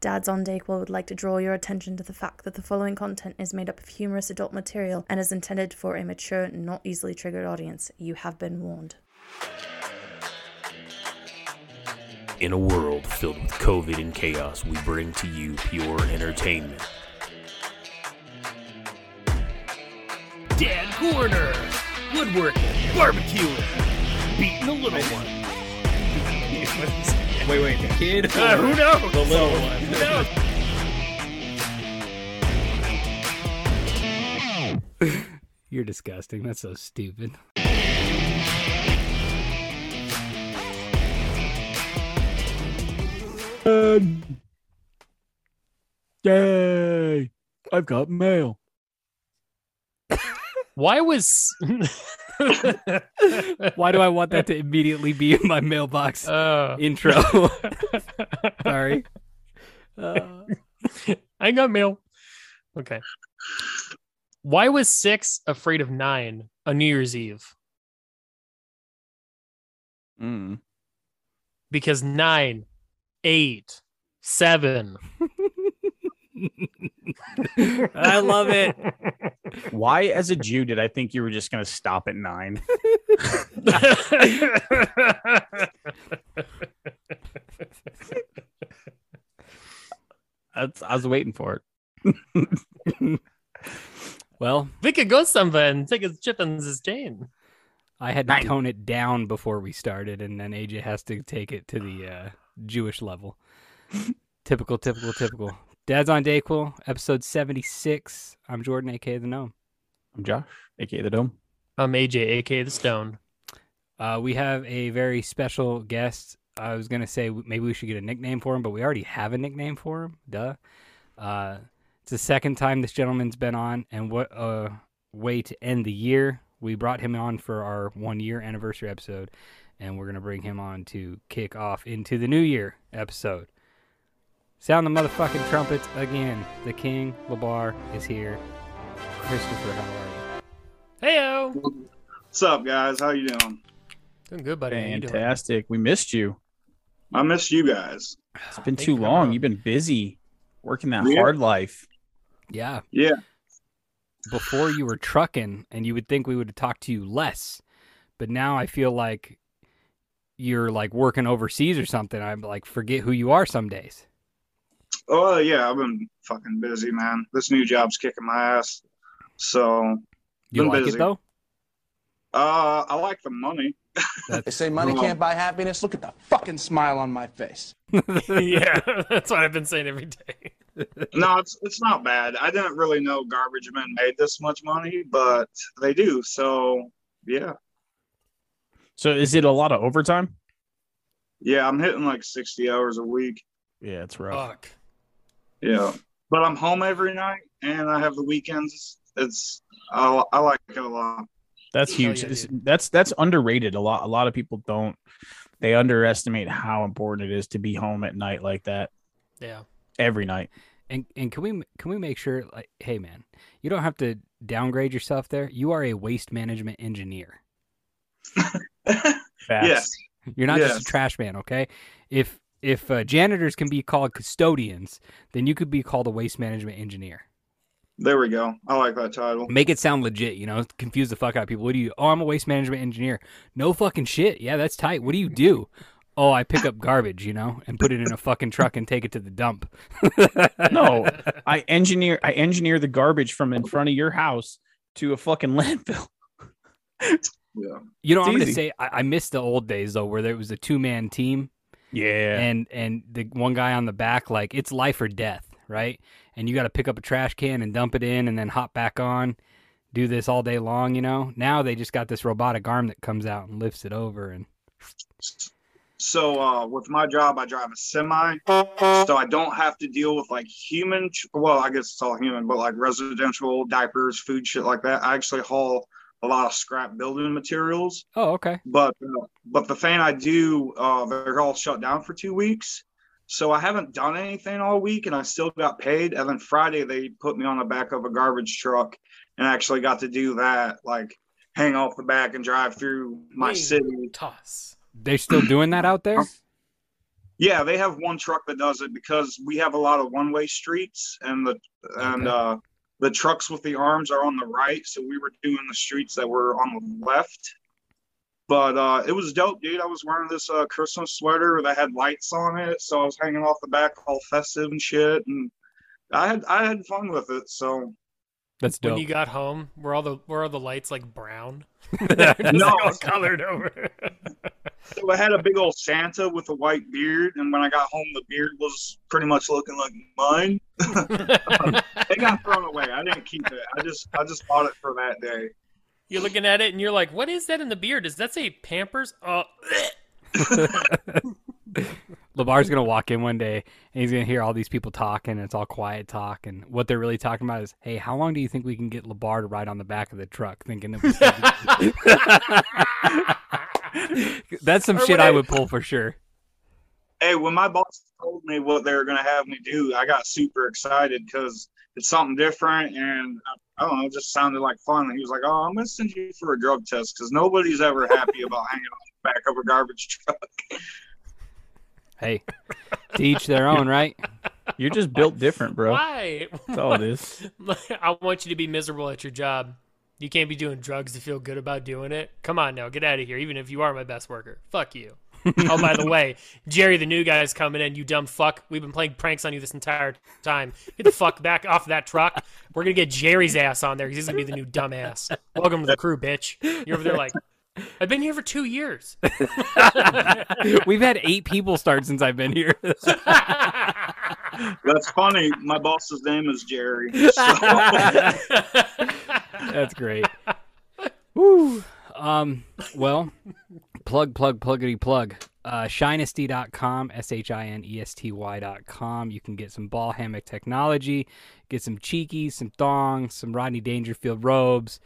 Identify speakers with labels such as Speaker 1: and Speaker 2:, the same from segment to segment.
Speaker 1: Dads on Dayquil would like to draw your attention to the fact that the following content is made up of humorous adult material and is intended for a mature, not easily triggered audience. You have been warned.
Speaker 2: In a world filled with COVID and chaos, we bring to you pure entertainment. Dan Corner, woodworking, barbecuing, beating the little one.
Speaker 3: Wait, wait, the kid?
Speaker 2: Uh, who knows?
Speaker 3: The little one.
Speaker 2: Who knows?
Speaker 4: You're disgusting. That's so stupid.
Speaker 5: Yay! I've got mail.
Speaker 6: Why was
Speaker 4: Why do I want that to immediately be in my mailbox
Speaker 6: uh,
Speaker 4: intro? Sorry. Uh,
Speaker 6: I got mail. Okay. Why was six afraid of nine on New Year's Eve?
Speaker 5: Mm.
Speaker 6: Because nine, eight, seven.
Speaker 4: I love it.
Speaker 5: Why, as a Jew, did I think you were just going to stop at nine? That's, I was waiting for it.
Speaker 4: Well,
Speaker 6: we could go somewhere and take his chip and his chain.
Speaker 4: I had to
Speaker 5: Nine.
Speaker 4: tone it down before we started, and then AJ has to take it to the uh, Jewish level. typical, typical, typical. Dad's on Dayquil, episode 76. I'm Jordan, aka The Gnome.
Speaker 5: I'm Josh, aka the Dome.
Speaker 6: I'm AJ, aka the Stone.
Speaker 4: Uh, we have a very special guest. I was going to say maybe we should get a nickname for him, but we already have a nickname for him. Duh. Uh, it's the second time this gentleman's been on, and what a way to end the year. We brought him on for our one year anniversary episode, and we're going to bring him on to kick off into the new year episode. Sound the motherfucking trumpets again. The King, Labar, is here. Christopher, how are you?
Speaker 6: Heyo.
Speaker 7: What's up, guys? How you doing?
Speaker 6: Doing good, buddy. How doing?
Speaker 5: Fantastic. We missed you.
Speaker 7: I missed you guys.
Speaker 5: It's been too long.
Speaker 6: coming
Speaker 5: You've been busy working that
Speaker 7: Yeah.
Speaker 5: hard life.
Speaker 4: Yeah.
Speaker 7: Yeah.
Speaker 4: before you were trucking and you would think we would have talked to you less but now i feel like you're like working overseas or something i'm like forget who you are some days
Speaker 7: Oh yeah, I've been fucking busy, man. This new job's kicking my ass. So,
Speaker 4: you like
Speaker 7: busy.
Speaker 4: it though
Speaker 7: uh, I like the money.
Speaker 8: They say money can't buy happiness. Look at the fucking smile on my face.
Speaker 6: yeah, that's what I've been saying every day.
Speaker 7: No, it's it's not bad. I didn't really know Garbage Men made this much money, but they do. So, yeah,
Speaker 5: So is it a lot of overtime?
Speaker 7: yeah, I'm hitting like 60 hours a week.
Speaker 5: Yeah, it's rough.
Speaker 6: Fuck.
Speaker 7: Yeah, but I'm home every night, and I have the weekends. It's I, I like it a lot.
Speaker 5: That's huge.
Speaker 6: yeah,
Speaker 5: that's that's underrated. A lot a lot of people don't they underestimate how important it is to be home at night like that
Speaker 6: Yeah.
Speaker 5: every night.
Speaker 4: and and can we can we make sure like hey man you don't have to downgrade yourself there you are a waste management engineer
Speaker 7: yes,
Speaker 4: you're not just a trash man okay if if uh, janitors can be called custodians then you could be called a waste management engineer
Speaker 7: there we go. I like that title.
Speaker 4: make it sound legit, you know, confuse the fuck out of people. What do you? Oh, I'm a waste management engineer. No fucking shit. Yeah, that's tight. What do you do? Oh, I pick up garbage, you know, and put it in a fucking truck and take it to the dump.
Speaker 5: No, I engineer I engineer the garbage from in front of your house to a fucking landfill.
Speaker 7: Yeah.
Speaker 4: You know,
Speaker 5: It's
Speaker 4: I'm gonna say I, I miss the old days though, where there was a two man team
Speaker 5: Yeah.
Speaker 4: and and the one guy on the back, like it's life or death, right? And you got to pick up a trash can and dump it in, and then hop back on. Do this all day long, you know. Now they just got this robotic arm that comes out and lifts it over, and
Speaker 7: So uh, with my job, I drive a semi, so I don't have to deal with like human. Well, I guess it's all human, but like residential diapers, food, shit like that. I actually haul a lot of scrap building materials.
Speaker 4: oh, okay.
Speaker 7: But uh, but the thing I do, uh, they're all shut down for two weeks. So I haven't done anything all week, and I still got paid. And then Friday they put me on the back of a garbage truck, and I actually got to do that, like hang off the back and drive through my
Speaker 6: Wing
Speaker 7: city.
Speaker 6: Toss.
Speaker 4: They're still doing that out there.
Speaker 7: Yeah, they have one truck that does it because we have a lot of one way streets and the and
Speaker 4: Okay.
Speaker 7: uh the trucks with the arms are on the right, so we were doing the streets that were on the left. But uh it was dope, dude. I was wearing this uh Christmas sweater that had lights on it, so I was hanging off the back all festive and shit and I had I had fun with it. So
Speaker 4: That's dope.
Speaker 6: When you got home, were all the were all the lights like brown?
Speaker 7: No.
Speaker 6: like all colored over.
Speaker 7: So I had a big old Santa with a white beard, and when I got home, the beard was pretty much looking like mine. It got thrown away. I didn't keep it. I just I just bought it for that day.
Speaker 6: you're looking at it and you're like, "What is that in the beard? Does that say Pampers?" Oh,
Speaker 4: Labar's gonna walk in one day and he's gonna hear all these people talking. And it's all quiet talk, and what they're really talking about is, "Hey, how long do you think we can get Labar to ride on the back of the truck?" Thinking that we that's some
Speaker 6: Or
Speaker 4: shit I
Speaker 6: I-
Speaker 4: would pull for sure.
Speaker 7: Hey, when my boss told me what they were gonna have me do, I got super excited because it's something different, and I, I don't know, it just sounded like fun. And he was like, "Oh, I'm gonna send you for a drug test because nobody's ever happy about hanging on the back of a garbage truck."
Speaker 4: Hey, to each their own, right?
Speaker 5: You're just built different, bro.
Speaker 6: why?
Speaker 5: That's all it is.
Speaker 6: I want you to be miserable at your job. You can't be doing drugs to feel good about doing it. Come on now, get out of here. Even if you are my best worker, fuck you. oh, by the way, Jerry, the new guy, is coming in. You dumb fuck. We've been playing pranks on you this entire time. Get the fuck back off that truck. We're gonna get Jerry's ass on there because he's gonna be the new dumbass. Welcome to the crew, bitch. You're over there like, I've been here for two years.
Speaker 4: We've had eight people start since I've been here.
Speaker 7: That's funny. My boss's name is Jerry. So.
Speaker 4: That's great. Woo. Um, well, plug, plug, pluggity plug. Uh, shinesty.com, S H I N E S T Y.com. You can get some ball hammock technology, get some cheekies, some thongs, some Rodney Dangerfield robes,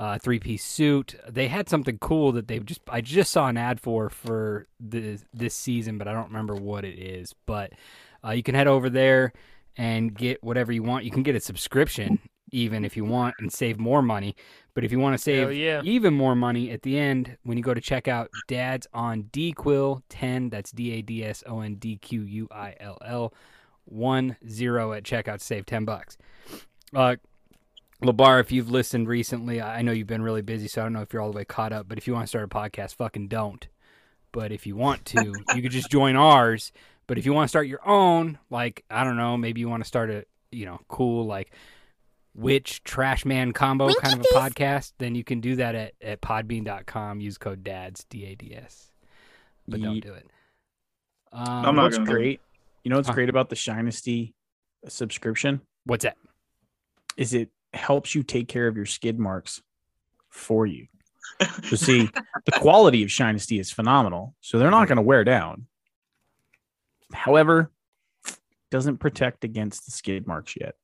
Speaker 4: uh, three piece suit. They had something cool that they've just, I just saw an ad for for the, this season, but I don't remember what it is. But uh, you can head over there and get whatever you want. You can get a subscription even if you want and save more money. But if you want to save
Speaker 6: yeah.
Speaker 4: even more money at the end, when you go to check out Dad's on DQuill 10. That's D A D S O N D Q U I L L 1 0 at checkout to save 10 bucks. Uh, Labar, if you've listened recently, I I know you've been really busy, so I don't know if you're all the way caught up. But if you want to start a podcast, fucking don't. But if you want to, you could just join ours. But if you want to start your own, like I don't know, maybe you want to start a you know cool like witch trash man combo kind of a podcast, then you can do that at, at podbean.com. Use code DADS D A D S. But don't do it.
Speaker 7: I'm
Speaker 4: Um,
Speaker 7: not
Speaker 5: What's
Speaker 7: gonna do
Speaker 5: great? You know what's
Speaker 4: Huh.
Speaker 5: great about the Shinesty subscription
Speaker 4: what's that?
Speaker 5: is it helps you take care of your skid marks for you. So see, the quality of Shinesty is phenomenal, so they're not going to wear down. However, doesn't protect against the skid marks yet.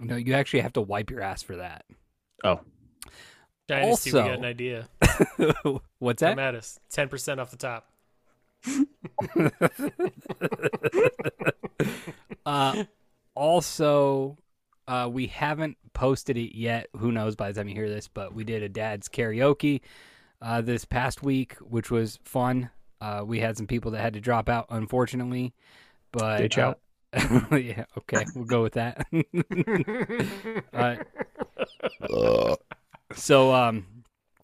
Speaker 4: No, you actually have to wipe your ass for that.
Speaker 5: Oh,
Speaker 6: Shinesty, we got an idea.
Speaker 4: what's
Speaker 6: Come
Speaker 4: that?
Speaker 6: at us. Ten percent off the top.
Speaker 4: Uh, also, uh, we haven't posted it yet. Who knows by the time you hear this, but we did a dad's karaoke uh, this past week, which was fun. Uh, we had some people that had to drop out, unfortunately, but
Speaker 5: Ditch
Speaker 4: uh,
Speaker 5: out.
Speaker 4: yeah, okay, we'll go with that. uh, so, um,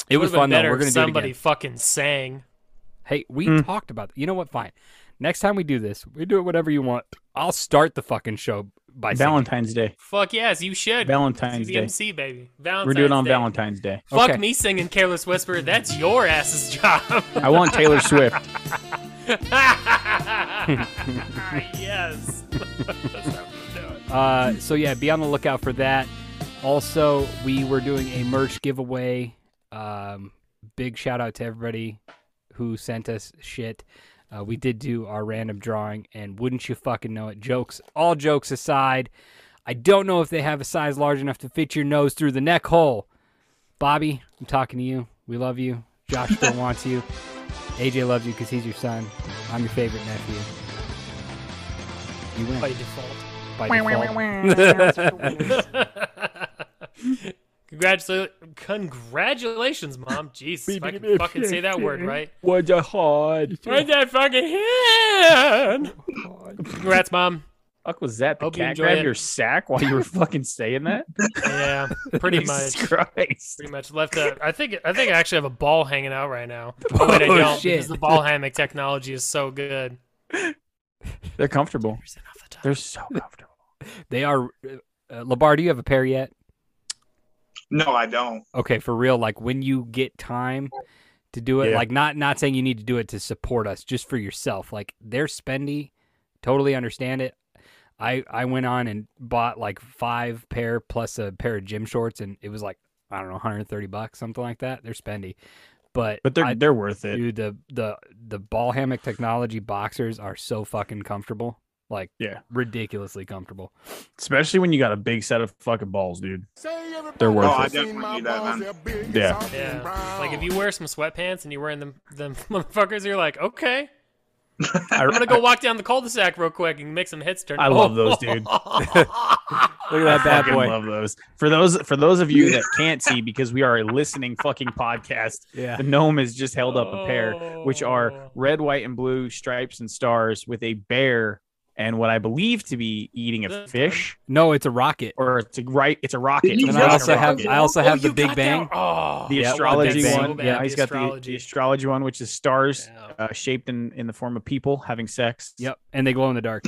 Speaker 4: it was
Speaker 6: Would've
Speaker 4: fun though. We're gonna do it
Speaker 6: somebody
Speaker 4: again.
Speaker 6: fucking sang.
Speaker 4: Hey, we
Speaker 5: Hmm.
Speaker 4: talked about. You know what? Fine. Next time we do this, we do it whatever you want. I'll start the fucking show by singing.
Speaker 5: Valentine's Day.
Speaker 6: Fuck yes, you should.
Speaker 5: Valentine's
Speaker 6: See
Speaker 5: Day.
Speaker 6: MC, baby. Valentine's
Speaker 5: We're doing it on
Speaker 6: Day.
Speaker 5: Valentine's Day.
Speaker 6: Fuck
Speaker 4: Okay.
Speaker 6: me singing Careless Whisper. That's your ass's job.
Speaker 5: I want Taylor Swift.
Speaker 6: yes. That's how we do it.
Speaker 4: Uh, so yeah, be on the lookout for that. Also, we were doing a merch giveaway. Um, big shout out to everybody who sent us shit. Uh, we did do our random drawing, and wouldn't you fucking know it? Jokes, all jokes aside, I don't know if they have a size large enough to fit your nose through the neck hole. Bobby, I'm talking to you. We love you. Josh still wants you. AJ loves you because he's your son. I'm your favorite nephew. You win
Speaker 6: By default.
Speaker 4: by default.
Speaker 6: Congratulations, Congratulations, mom. Jeez, if I can fucking say that word right.
Speaker 5: What a hard.
Speaker 6: Right that fucking hand. Congrats, mom.
Speaker 5: Fuck was that? The
Speaker 6: Hope
Speaker 5: cat
Speaker 6: enjoy
Speaker 5: grabbed
Speaker 6: it.
Speaker 5: your sack while you were fucking saying that?
Speaker 6: Yeah, pretty much.
Speaker 5: Christ.
Speaker 6: Pretty much left a. I think. I think I actually have a ball hanging out right now. Oh, wait, I
Speaker 4: Oh,
Speaker 6: don't
Speaker 4: shit.
Speaker 6: because the ball hammock technology is so good.
Speaker 5: They're comfortable. They're so comfortable.
Speaker 4: They are. Uh, Labar, do you have a pair yet?
Speaker 7: No, I don't.
Speaker 4: Okay, for real. Like when you get time to do it,
Speaker 5: Yeah.
Speaker 4: like not not saying you need to do it to support us, just for yourself. Like they're spendy. Totally understand it. I I went on and bought like five pair plus a pair of gym shorts, and it was like I don't know, 130 bucks, something like that. They're spendy, but
Speaker 5: But they're
Speaker 4: I-
Speaker 5: they're worth it.
Speaker 4: dude, the the the ball hammock technology boxers are so fucking comfortable, like
Speaker 5: Yeah.
Speaker 4: ridiculously comfortable.
Speaker 5: Especially when you got a big set of fucking balls, dude. They're worth
Speaker 7: Oh, I
Speaker 5: it.
Speaker 7: definitely need that, man.
Speaker 5: Yeah.
Speaker 6: Yeah, like if you wear some sweatpants and you're wearing them, them motherfuckers, you're like, okay,
Speaker 5: I,
Speaker 6: I'm gonna go walk down the cul-de-sac real quick and make some hits turn.
Speaker 5: I love those, dude.
Speaker 4: Look at that bad
Speaker 5: fucking
Speaker 4: boy.
Speaker 5: love those. For those for those of you that can't see because we are a listening fucking podcast,
Speaker 4: Yeah.
Speaker 5: the gnome has just held up a pair, which are
Speaker 6: Oh.
Speaker 5: red, white, and blue stripes and stars with a bear and what I believe to be eating a fish,
Speaker 4: No, it's a rocket.
Speaker 5: or it's a right, it's a rocket.
Speaker 4: And I also have. I also
Speaker 6: Oh,
Speaker 4: have the Big Bang.
Speaker 6: Oh,
Speaker 5: the
Speaker 4: Yeah,
Speaker 5: astrology
Speaker 4: Big Bang.
Speaker 5: one.
Speaker 6: So bad,
Speaker 5: yeah, he's got the,
Speaker 6: astrology.
Speaker 5: the astrology one, which is stars
Speaker 6: Yeah.
Speaker 5: uh, shaped in in the form of people having sex.
Speaker 4: Yep, and they glow in the dark.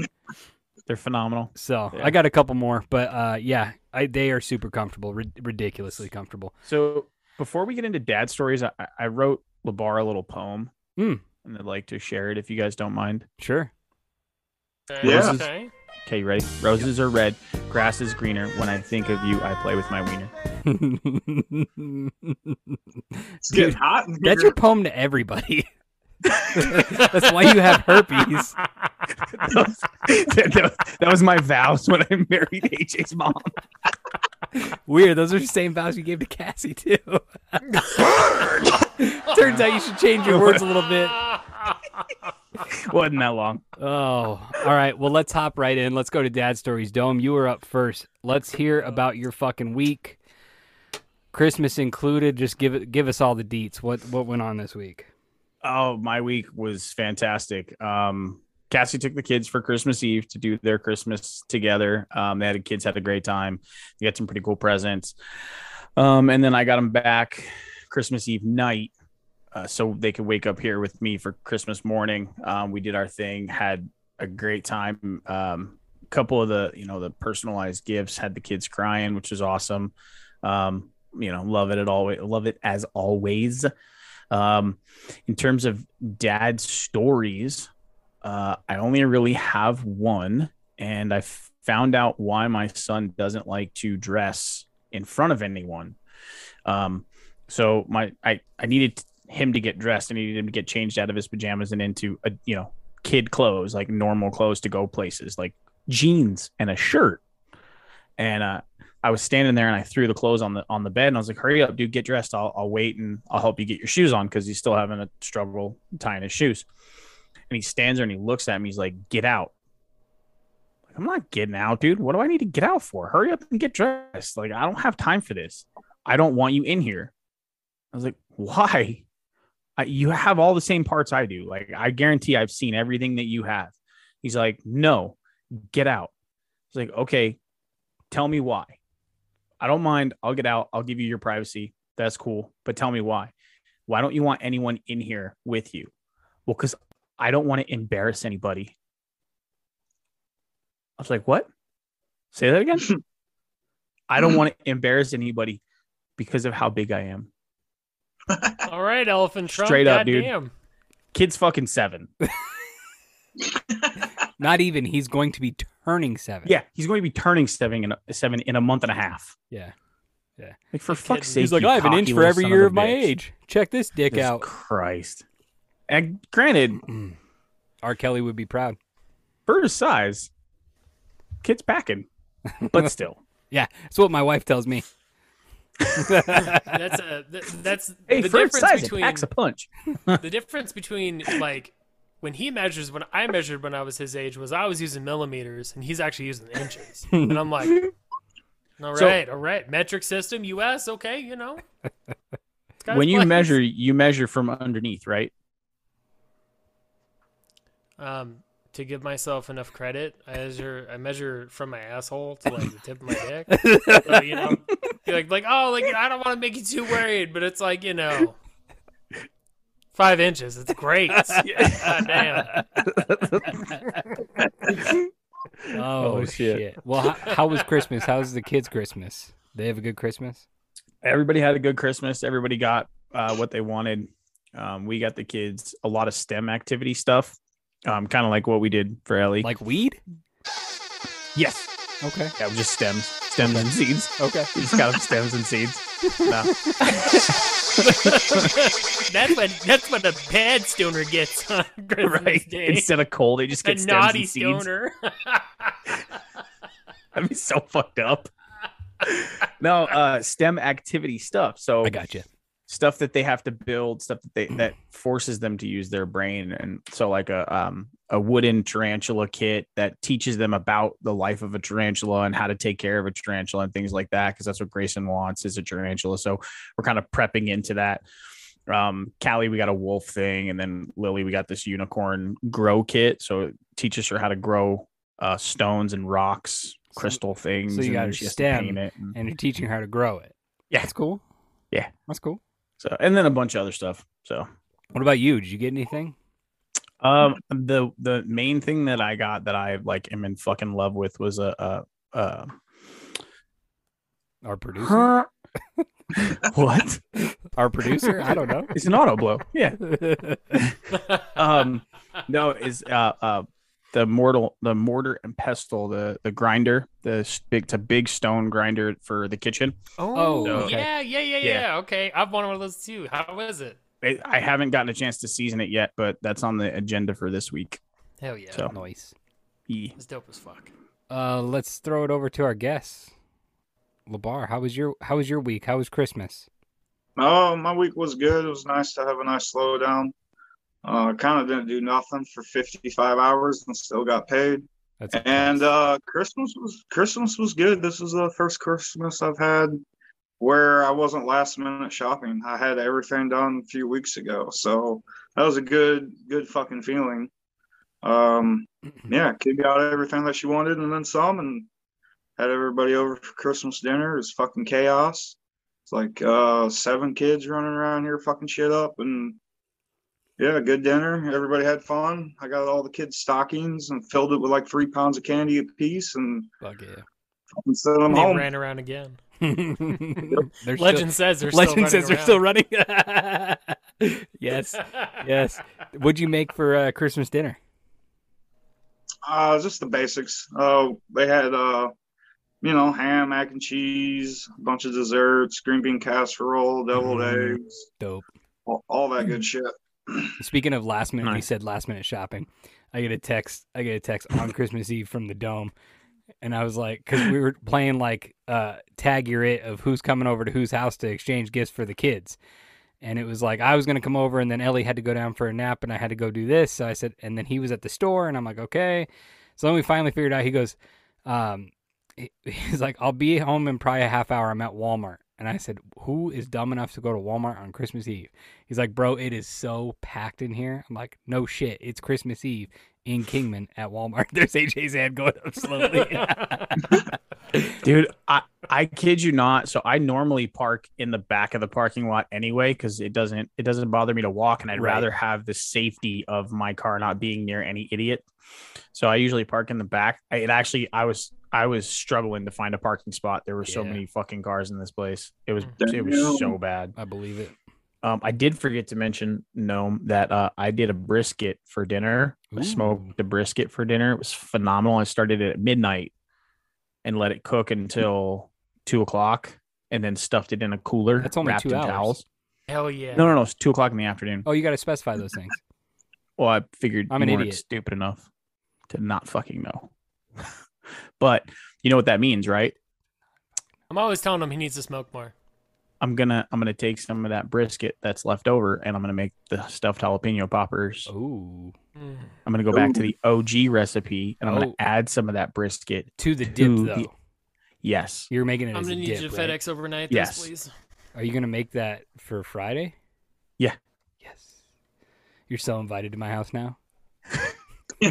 Speaker 5: they're phenomenal.
Speaker 4: So
Speaker 5: Yeah.
Speaker 4: I got a couple more, but uh, yeah, I, they are super comfortable, rid- ridiculously comfortable.
Speaker 5: So before we get into dad stories, I, I wrote Labar a little poem,
Speaker 4: Mm.
Speaker 5: and I'd like to share it if you guys don't mind.
Speaker 4: Sure.
Speaker 6: Okay,
Speaker 7: Yeah.
Speaker 6: okay.
Speaker 5: Okay, you ready? Roses are red, grass is greener. When I think of you, I play with my wiener.
Speaker 7: It's getting hot in here.
Speaker 4: That's your poem to everybody. That's why you have herpes.
Speaker 5: that, that- that was my vows when I married AJ's mom.
Speaker 4: Weird. Those are the same vows you gave to Cassie too. Turns out you should change your words a little bit.
Speaker 5: Wasn't that long.
Speaker 4: Oh, all right. Well, let's hop right in. Let's go to dad stories. Dome, you were up first. Let's hear about your fucking week. Christmas included. Just give it. Give us all the deets. What what went on this week?
Speaker 5: Oh, my week was fantastic. Um, Cassie took the kids for Christmas Eve to do their Christmas together. Um, they had the kids had a great time. They got some pretty cool presents. Um, and then I got them back Christmas Eve night, uh, so they could wake up here with me for Christmas morning. Um, we did our thing, had a great time. Um, a couple of the you know the personalized gifts had the kids crying, which was awesome. Um, you know, love it at always, love it as always. Um, in terms of dad stories, uh, I only really have one, and I found out why my son doesn't like to dress in front of anyone. Um, so my I I needed him to get dressed. and he needed him to get changed out of his pajamas and into a you know kid clothes, like normal clothes to go places, like jeans and a shirt. And uh, I was standing there and I threw the clothes on the on the bed and I was like, "Hurry up, dude, get dressed. I'll I'll wait and I'll help you get your shoes on because he's still having a struggle tying his shoes." And he stands there and he looks at me. He's like, "Get out." I'm not getting out, dude. What do I need to get out for? Hurry up and get dressed. Like I don't have time for this. I don't want you in here. I was like, "Why?" I, you have all the same parts I do. Like I guarantee I've seen everything that you have. He's like, "No, get out." He's like, "Okay, tell me why." I don't mind. I'll get out. I'll give you your privacy. That's cool. But tell me why. Why don't you want anyone in here with you? Well, because I don't want to embarrass anybody. I was like, what? Say that again. I don't want to embarrass anybody because of how big I am.
Speaker 6: All right, elephant trunk.
Speaker 5: Straight up, dude.
Speaker 6: goddamn.
Speaker 5: Kid's fucking seven.
Speaker 4: Not even. He's going to be turning seven.
Speaker 5: Yeah, he's going to be turning seven in a, seven in a month and a half.
Speaker 4: Yeah. Yeah.
Speaker 5: Like for fuck's sake,
Speaker 4: He's like, I have an inch for every year
Speaker 5: a
Speaker 4: of my
Speaker 5: bitch."
Speaker 4: age. Check this dick
Speaker 5: Jesus
Speaker 4: out.
Speaker 5: Christ. And granted, mm.
Speaker 4: R. Kelly would be proud.
Speaker 5: for his size, kid's packing, but still.
Speaker 4: Yeah, that's what my wife tells me.
Speaker 6: That's a th- that's
Speaker 5: Hey,
Speaker 6: the difference
Speaker 5: size,
Speaker 6: between
Speaker 5: packs a punch.
Speaker 6: the difference between like when he measures when I measured when I was his age was I was using millimeters and he's actually using inches and I'm like all right, so, all right, Metric system, U.S. Okay, you know.
Speaker 5: When you
Speaker 6: place.
Speaker 5: measure, you measure from underneath, right?
Speaker 6: um, to give myself enough credit, I measure I measure from my asshole to like the tip of my dick. So, you know, you're like like oh like I don't want to make you too worried, but it's like you know. Five inches. It's great. God damn.
Speaker 4: Oh,
Speaker 5: Oh, shit.
Speaker 4: shit. Well, how, how was Christmas? How was the kids' Christmas? They have a good Christmas.
Speaker 5: Everybody had a good Christmas. Everybody got uh, what they wanted. Um, we got the kids a lot of STEM activity stuff, um, kind of like what we did for Ellie.
Speaker 4: Like weed?
Speaker 5: yes,
Speaker 4: Okay.
Speaker 5: yeah, just stems, stems and seeds.
Speaker 4: Okay.
Speaker 5: We just got stems and seeds. No.
Speaker 6: That's what that's what a bad stoner gets on Christmas
Speaker 5: right.
Speaker 6: Day.
Speaker 5: Instead of coal, they just
Speaker 6: a
Speaker 5: get stems
Speaker 6: naughty
Speaker 5: and seeds.
Speaker 6: stoner.
Speaker 5: That'd be so fucked up. no, uh, STEM activity stuff. So
Speaker 4: I got you.
Speaker 5: Stuff that they have to build, stuff that they that forces them to use their brain, and so like a um a wooden tarantula kit that teaches them about the life of a tarantula and how to take care of a tarantula and things like that, because that's what Grayson wants is a tarantula. So we're kind of prepping into that. Um, Callie, we got a wolf thing, and then Lily, we got this unicorn grow kit. So it teaches her how to grow uh stones and rocks, crystal things.
Speaker 4: so you got her
Speaker 5: to
Speaker 4: stem
Speaker 5: it. and-
Speaker 4: And you're teaching her how to grow it.
Speaker 5: Yeah.
Speaker 4: That's cool.
Speaker 5: Yeah.
Speaker 4: That's cool.
Speaker 5: So and then a bunch of other stuff. So
Speaker 4: What about you? Did you get anything?
Speaker 5: um the the main thing that I got that I like am in fucking love with was a uh uh
Speaker 4: Our producer?
Speaker 5: what?
Speaker 4: Our producer? I don't know.
Speaker 5: It's an auto blow. Yeah. Um no is uh uh the mortal the mortar and pestle the the grinder the big it's a big stone grinder for the kitchen
Speaker 6: Oh,
Speaker 4: okay.
Speaker 6: yeah, yeah, yeah,
Speaker 5: Yeah.
Speaker 6: yeah. Okay, I've wanted one of those too. How is it?
Speaker 5: I I haven't gotten a chance to season it yet but that's on the agenda for this week
Speaker 6: Hell yeah,
Speaker 5: So-
Speaker 4: Nice.
Speaker 5: E.
Speaker 6: it's dope as fuck.
Speaker 4: Uh, let's throw it over to our guests. Labar, how was your how was your week? How was Christmas?
Speaker 7: Oh, my week was good. It was nice to have a nice slowdown. Uh, kind of didn't do nothing for 55 hours and still got paid.
Speaker 4: That's
Speaker 7: And uh, Christmas was Christmas was good. This is the first Christmas I've had where I wasn't last minute shopping. I had everything done a few weeks ago, so that was a good good fucking feeling. Um, yeah, kid got everything that she wanted and then some, and had everybody over for Christmas dinner. It was fucking chaos. It's like uh, seven kids running around here fucking shit up, and yeah, good dinner. Everybody had fun. I got all the kids' stockings and filled it with like three pounds of candy apiece, and
Speaker 4: Fuck yeah.
Speaker 7: fucking sent them
Speaker 6: They
Speaker 7: home.
Speaker 6: ran around again.
Speaker 4: They're
Speaker 6: Legend says they're
Speaker 4: Legend
Speaker 6: still
Speaker 4: says they're still running. yes, yes. What'd you make for uh, Christmas dinner?
Speaker 7: Uh, just the basics. Uh, they had uh, you know, ham, mac and cheese, a bunch of desserts, green bean casserole, deviled
Speaker 4: Mm.
Speaker 7: eggs,
Speaker 4: Dope.
Speaker 7: all, all that good shit.
Speaker 4: Speaking of last minute, we
Speaker 5: Nice.
Speaker 4: said last minute shopping. I get a text. I get a text on Christmas Eve from the dome, and I was like, because we were playing like uh, tag your it of who's coming over to whose house to exchange gifts for the kids, and it was like I was gonna come over, and then Ellie had to go down for a nap, and I had to go do this. So I said, and then he was at the store, and I'm like, okay. So then we finally figured out. He goes, um, he- he's like, I'll be home in probably a half hour. I'm at Walmart. And I said, Who is dumb enough to go to Walmart on Christmas Eve? He's like, Bro, it is so packed in here. I'm like, No shit. It's Christmas Eve in Kingman at Walmart. There's AJ's hand going up slowly.
Speaker 5: dude i i kid you not so i normally park in the back of the parking lot anyway because it doesn't it doesn't bother me to walk and i'd
Speaker 4: Right.
Speaker 5: rather have the safety of my car not being near any idiot so i usually park in the back I, it actually i was i was struggling to find a parking spot there were so
Speaker 4: Yeah.
Speaker 5: many fucking cars in this place it was it was so bad
Speaker 4: I believe it.
Speaker 5: um i did forget to mention gnome that uh i did a brisket for dinner I
Speaker 4: Ooh.
Speaker 5: smoked a brisket for dinner it was phenomenal i started it at midnight and let it cook until two o'clock and then stuffed it in a cooler
Speaker 4: That's only
Speaker 5: wrapped
Speaker 4: two
Speaker 5: in
Speaker 4: hours.
Speaker 5: towels
Speaker 6: Hell yeah.
Speaker 5: no no no it's two o'clock in the afternoon
Speaker 4: Oh, you got to specify those things.
Speaker 5: well i figured
Speaker 4: I'm
Speaker 5: you
Speaker 4: an
Speaker 5: weren't
Speaker 4: idiot.
Speaker 5: stupid enough to not fucking know but you know what that means right
Speaker 6: I'm always telling him he needs to smoke more.
Speaker 5: i'm gonna i'm gonna take some of that brisket that's left over and i'm gonna make the stuffed jalapeno poppers
Speaker 4: Ooh.
Speaker 6: Mm.
Speaker 5: i'm gonna go back to the og recipe and i'm
Speaker 4: Oh.
Speaker 5: gonna add some of that brisket
Speaker 4: To the dip,
Speaker 5: To
Speaker 4: though.
Speaker 5: the- Yes.
Speaker 4: You're making it
Speaker 6: I'm
Speaker 4: as
Speaker 6: gonna
Speaker 4: a
Speaker 6: need
Speaker 4: dip,
Speaker 6: you to
Speaker 4: right?
Speaker 6: FedEx overnight
Speaker 5: Yes.
Speaker 6: this, please.
Speaker 4: Are you gonna make that for Friday?
Speaker 5: Yeah.
Speaker 4: Yes. You're so invited to my house now.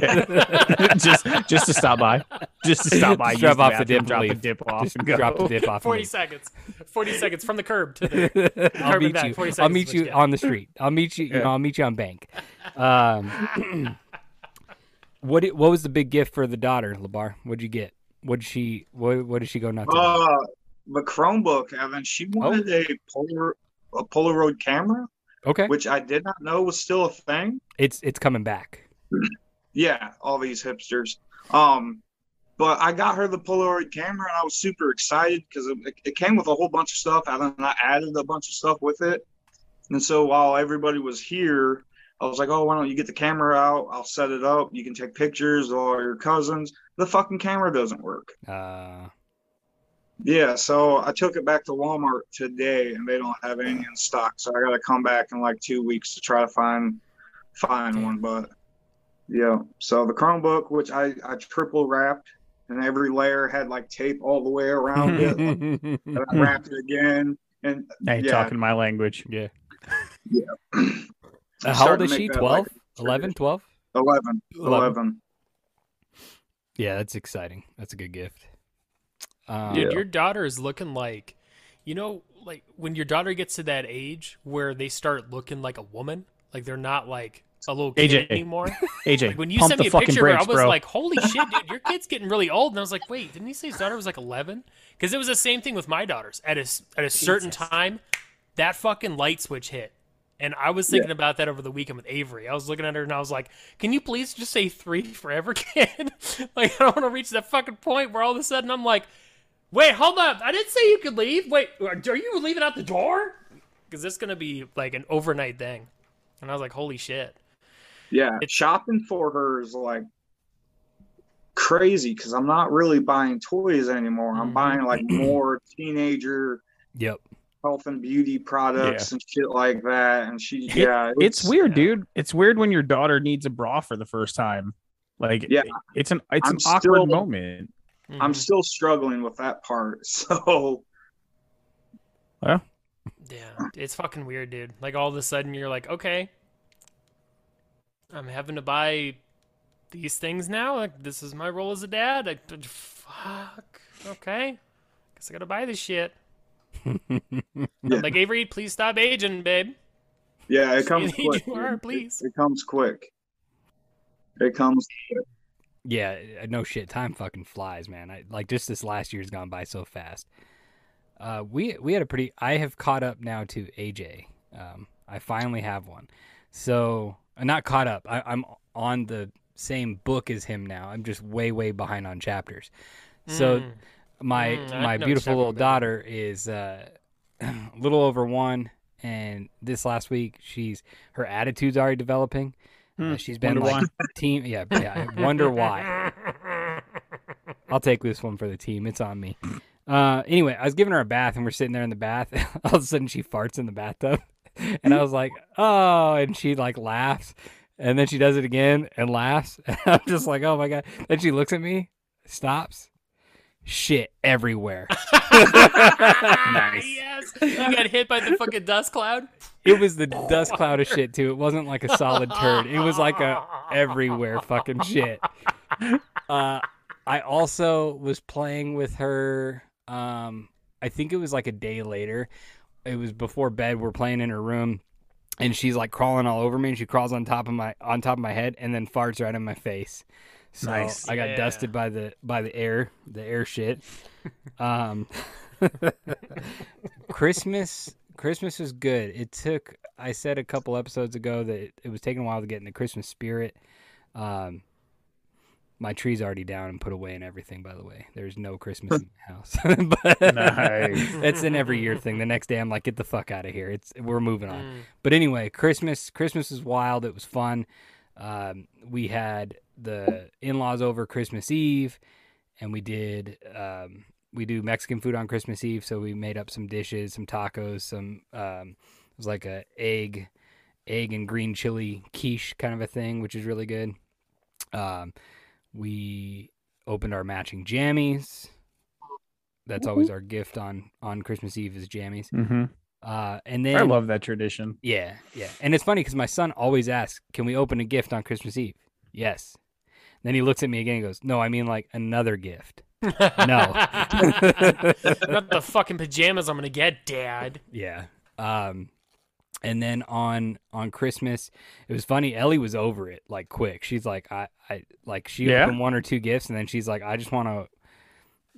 Speaker 5: just just to stop by. Just to stop by.
Speaker 4: Just
Speaker 5: use
Speaker 4: drop off the dip and
Speaker 5: drop the dip off.
Speaker 4: Just
Speaker 5: and go.
Speaker 4: drop the dip off.
Speaker 6: 40 seconds. 40 seconds from the curb to the.
Speaker 4: I'll
Speaker 6: Carbon
Speaker 4: meet
Speaker 6: back,
Speaker 4: you.
Speaker 6: 40
Speaker 4: I'll meet you
Speaker 6: what
Speaker 4: on the street. I'll meet you. You know, I'll meet you on Bank. Um, what did, What was the big gift for the daughter, Labar? What'd you get? What did she? What What did she go nuts? about?
Speaker 7: Uh, the Chromebook, Evan. She
Speaker 4: Oh.
Speaker 7: wanted a Polar a Polaroid camera,
Speaker 4: Okay,
Speaker 7: which I did not know was still a thing.
Speaker 4: it's it's coming back.
Speaker 7: Yeah, all these hipsters. Um, but I got her the Polaroid camera, and I was super excited because it, it came with a whole bunch of stuff, and then I added a bunch of stuff with it. And so while everybody was here, I was like, "Oh, why don't you get the camera out? I'll set it up. You can take pictures of all your cousins." The fucking camera doesn't work.
Speaker 4: Uh,
Speaker 7: Yeah, so I took it back to Walmart today, and they don't have any in stock. So I got to come back in like two weeks to try to find find one. But yeah, so the Chromebook, which I I triple wrapped, and every layer had like tape all the way around it. and I wrapped it again, and
Speaker 5: Now you're
Speaker 7: yeah,
Speaker 5: talking my language.
Speaker 4: yeah.
Speaker 7: I'm
Speaker 4: Uh, how old is she? 12?
Speaker 7: like,
Speaker 4: 11? 12?
Speaker 7: 11, 11.
Speaker 4: Yeah, that's exciting. That's a good gift. Um,
Speaker 6: Dude, your daughter is looking like, you know, like when your daughter gets to that age where they start looking like a woman, like they're not like a little kid
Speaker 5: AJ.
Speaker 6: anymore.
Speaker 5: AJ,
Speaker 6: Like when you sent me a picture,
Speaker 5: brakes,
Speaker 6: I was
Speaker 5: bro.
Speaker 6: like, "Holy shit, dude, your kid's getting really old." And I was like, "Wait, didn't he say his daughter was like 11?" Because it was the same thing with my daughters. At a at a certain time, that fucking light switch hit, and I was thinking about that over the weekend with Avery. I was looking at her and I was like, "Can you please just say three forever, kid? like I don't want to reach that fucking point where all of a sudden I'm like." Wait, hold up. I didn't say you could leave. Wait, uh, are you leaving out the door? Because this is going to be like an overnight thing. And I was like, holy shit.
Speaker 7: Yeah, shopping for her is like crazy because I'm not really buying toys anymore. I'm
Speaker 6: Mhm.
Speaker 7: buying like more teenager
Speaker 4: Yep.
Speaker 7: health and beauty products and shit like that. And she,
Speaker 5: It-
Speaker 7: yeah,
Speaker 5: it's weird,
Speaker 6: yeah.
Speaker 5: dude. It's weird when your daughter needs a bra for the first time. Like,
Speaker 7: Yeah.
Speaker 5: it's an it's
Speaker 7: I'm
Speaker 5: an awkward
Speaker 7: still-
Speaker 5: moment.
Speaker 7: I'm
Speaker 6: Mhm.
Speaker 7: still struggling with that part. So
Speaker 6: yeah. Yeah, it's fucking weird, dude. Like all of a sudden you're like, okay, I'm having to buy these things now. Like this is my role as a dad. Like, fuck. Okay, guess I gotta buy this shit.
Speaker 7: Yeah.
Speaker 6: Like Avery, please stop aging, babe.
Speaker 7: yeah, it comes
Speaker 6: You
Speaker 7: quick.
Speaker 6: are, please.
Speaker 7: It, it comes quick. It comes.
Speaker 4: Yeah, uh, no shit. Time fucking flies, man. I, like just this last year's gone by so fast. Uh, we we had a pretty. I have caught up now to AJ. Um, I finally have one. So uh, not caught up. I, I'm on the same book as him now. I'm just way way behind on chapters. So
Speaker 6: Mm.
Speaker 4: my
Speaker 6: Mm,
Speaker 4: my beautiful little daughter is uh, a little over one, and this last week she's her attitude's already developing. Uh,
Speaker 5: Hmm,
Speaker 4: she's been
Speaker 5: wonder
Speaker 4: like team. Yeah, yeah. I wonder why. I'll take this one for the team. It's on me. Uh, anyway, I was giving her a bath, and we're sitting there in the bath. All of a sudden, she farts in the bathtub, and I was like, "Oh!" And she like laughs, and then she does it again and laughs. And I'm just like, "Oh my god!" Then she looks at me, stops, shit everywhere.
Speaker 6: Yes, you got hit by the fucking dust cloud.
Speaker 4: It was the dust cloud of shit too. It wasn't like a solid turd. It was like a everywhere fucking shit. Uh, I also was playing with her. Um, I think it was like a day later. It was before bed. We're playing in her room, and she's like crawling all over me. And she crawls on top of my on top of my head, and then farts right in my face. So
Speaker 5: Nice.
Speaker 4: I got
Speaker 6: Yeah.
Speaker 4: dusted by the by the air, the air shit. Um, Christmas Christmas was good. It took I said a couple episodes ago that it, it was taking a while to get in the Christmas spirit. Um my tree's already down and put away and everything, by the way. There's no Christmas in the house. but
Speaker 5: Nice.
Speaker 4: That's an every year thing. The next day I'm like, get the fuck out of here. It's we're moving on.
Speaker 6: Mm.
Speaker 4: But anyway, Christmas Christmas is wild. It was fun. Um, we had the in-laws over Christmas Eve, and we did um, we do Mexican food on Christmas Eve. So we made up some dishes, some tacos, some um, it was like a egg egg and green chili quiche kind of a thing, which is really good. Um, we opened our matching jammies. That's always our gift on on Christmas Eve is jammies.
Speaker 5: Mm-hmm.
Speaker 4: Uh, and then
Speaker 5: I love that tradition.
Speaker 4: Yeah, yeah. And it's funny because my son always asks, "Can we open a gift on Christmas Eve?" Yes. Then he looks at me again and goes, "No, I mean like another gift." no.
Speaker 6: Not the fucking pajamas I'm gonna get, Dad.
Speaker 4: Yeah. Um, and then on on Christmas, it was funny. Ellie was over it like quick. She's like, I, I like she
Speaker 5: Yeah?
Speaker 4: opened one or two gifts, and then she's like, I just want to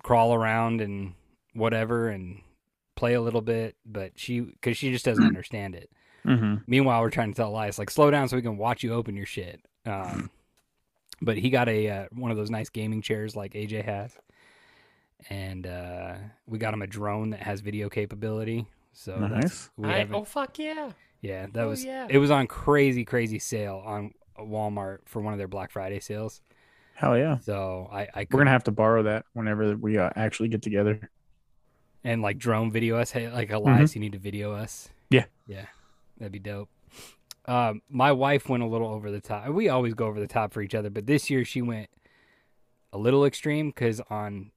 Speaker 4: crawl around and whatever and play a little bit, but she because she just doesn't understand it.
Speaker 5: Mm-hmm.
Speaker 4: Meanwhile, we're trying to tell Elias like, slow down so we can watch you open your shit. Um, but he got a uh, one of those nice gaming chairs like AJ has, and uh, we got him a drone that has video capability. So
Speaker 5: Nice.
Speaker 4: we
Speaker 6: I, oh fuck yeah.
Speaker 4: yeah, that
Speaker 6: oh,
Speaker 4: was
Speaker 6: yeah.
Speaker 4: it was on crazy crazy sale on Walmart for one of their Black Friday sales.
Speaker 5: Hell yeah.
Speaker 4: So I I
Speaker 5: We're gonna have to borrow that whenever we uh, actually get together.
Speaker 4: and like drone video us. Hey, like Elias, you need to video us.
Speaker 5: Mm-hmm. Yeah.
Speaker 4: yeah, that'd be dope. Um, my wife went a little over the top. We always go over the top for each other, but this year she went a little extreme because on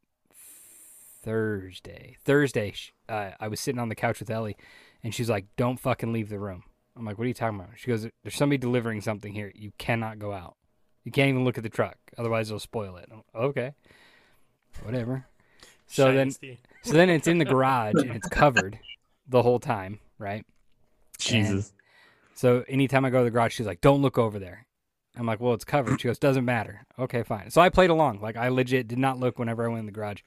Speaker 4: Thursday, Thursday, sh- uh, I was sitting on the couch with Ellie, and she's like, "Don't fucking leave the room." I'm like, "What are you talking about?" She goes, "There's somebody delivering something here. You cannot go out. You can't even look at the truck, otherwise they'll spoil it." I'm, okay, whatever. So then, so then it's in the garage and it's covered the whole time, right?
Speaker 5: Jesus.
Speaker 4: So anytime I go to the garage, she's like, "Don't look over there." I'm like, "Well, it's covered." She goes, "Doesn't matter." Okay, fine. So I played along. Like I legit did not look whenever I went in the garage.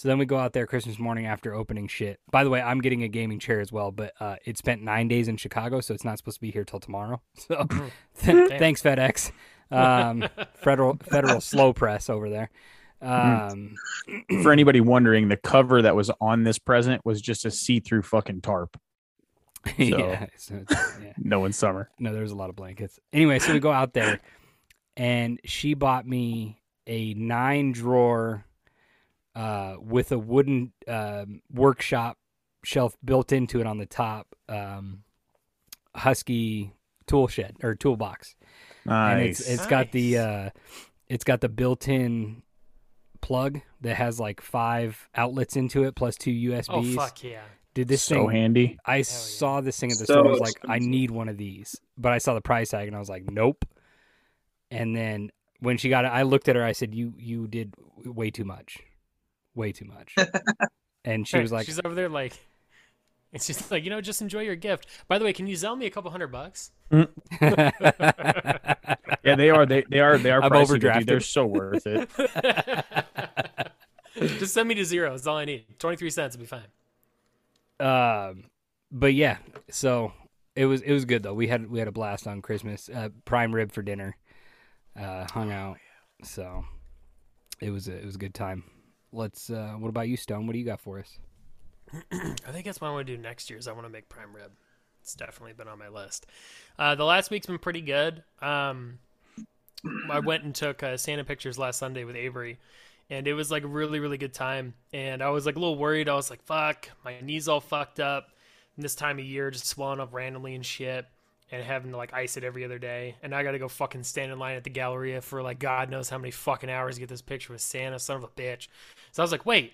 Speaker 4: So then we go out there Christmas morning after opening shit. By the way, I'm getting a gaming chair as well, but uh, it spent nine days in Chicago, so it's not supposed to be here till tomorrow. So thanks FedEx, um, federal federal slow press over there. Um,
Speaker 5: For anybody wondering, the cover that was on this present was just a see-through fucking tarp.
Speaker 4: yeah, so yeah.
Speaker 5: No in summer.
Speaker 4: No, there's a lot of blankets. Anyway, so we go out there, and she bought me a nine drawer uh, with a wooden um, workshop shelf built into it on the top, um, Husky tool shed or toolbox, and
Speaker 5: Nice.
Speaker 4: it's it's got the uh, it's got the built-in plug that has like five outlets into it two USBs.
Speaker 6: Oh fuck yeah.
Speaker 4: Did this thing
Speaker 5: so
Speaker 4: thing
Speaker 5: handy.
Speaker 4: I saw this thing at the
Speaker 7: So
Speaker 4: store. I was like, I need one of these. But I saw the price tag and I was like, nope. And then when she got it, I looked at her. I said, "You you did way too much, way too much." and she was like,
Speaker 6: she's over there like, it's just like you know, just enjoy your gift. By the way, can you sell me a couple hundred bucks?
Speaker 5: Yeah, they are. They they are. They are.
Speaker 4: I'm
Speaker 5: pricey,
Speaker 4: overdrafted.
Speaker 5: They're so worth it.
Speaker 6: just send me to zero. That's all I need. Twenty three cents will be fine.
Speaker 4: um, but yeah, so it was it was good though. We had we had a blast on Christmas. Uh, prime rib for dinner. Uh, hung out. So it was a, it was a good time. Let's. Uh, what about you, Stone? What do you got for us?
Speaker 6: I think that's what I want to do next year. Is I want to make prime rib. It's definitely been on my list. Uh, the last week's been pretty good. Um, I went and took uh, Santa pictures last Sunday with Avery, and it was like a really really good time. And I was like a little worried. I was like, "Fuck, my knees all fucked up." And this time of year, just swelling up randomly and shit, and having to like ice it every other day. And I got to go fucking stand in line at the Galleria for like God knows how many fucking hours to get this picture with Santa, son of a bitch. So I was like, "Wait,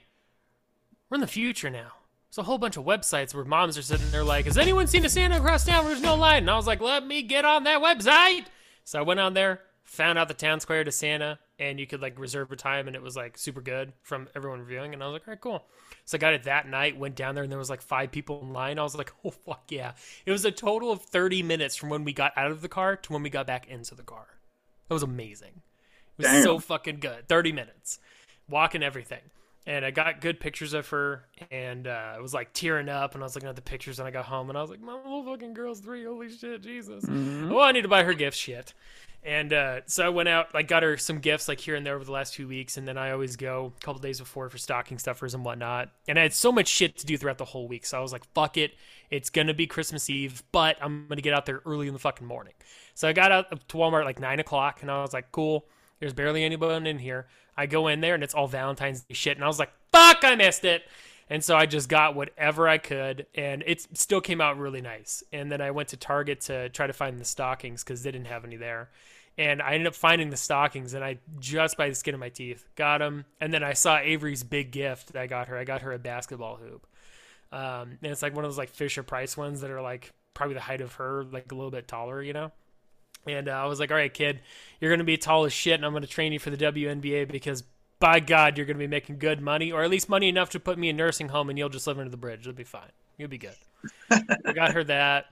Speaker 6: we're in the future now." There's a whole bunch of websites where moms are sitting there like, "Has anyone seen a Santa across town where there's no line?" And I was like, "Let me get on that website." So I went on there, found out the town square to Santa, and you could like reserve a time, and it was like super good from everyone reviewing. And I was like, "All right, cool." So I got it that night. Went down there, and there was like five people in line. I was like, "Oh fuck yeah!" It was a total of 30 minutes from when we got out of the car to when we got back into the car. That was amazing. It was
Speaker 7: Damn.
Speaker 6: so fucking good. 30 minutes. Walking everything. And I got good pictures of her and uh, I was like tearing up and I was looking at the pictures and I got home and I was like, My little fucking girl's three, holy shit, Jesus. Well, I need to buy her gift shit. And uh, so I went out, like, got her some gifts, like, here and there over the last few weeks. And then I always go a couple days before for stocking stuffers and whatnot. And I had so much shit to do throughout the whole week. So I was like, fuck it. It's going to be Christmas Eve, but I'm going to get out there early in the fucking morning. So I got out to Walmart like 9 o'clock and I was like, cool. There's barely anyone in here. I go in there and it's all Valentine's Day shit. And I was like, fuck, I missed it. And so I just got whatever I could, and it still came out really nice. And then I went to Target to try to find the stockings because they didn't have any there. and I ended up finding the stockings, and I just by the skin of my teeth got them. And then I saw Avery's big gift that I got her. I got her a basketball hoop, um, and it's like one of those like Fisher Price ones that are like probably the height of her, like a little bit taller, you know. And uh, I was like, all right, kid, you're going to be tall as shit, and I'm going to train you for the WNBA because by God, you're going to be making good money, or at least money enough to put me in nursing home, and you'll just live under the bridge. It'll be fine. You'll be good. I got her that.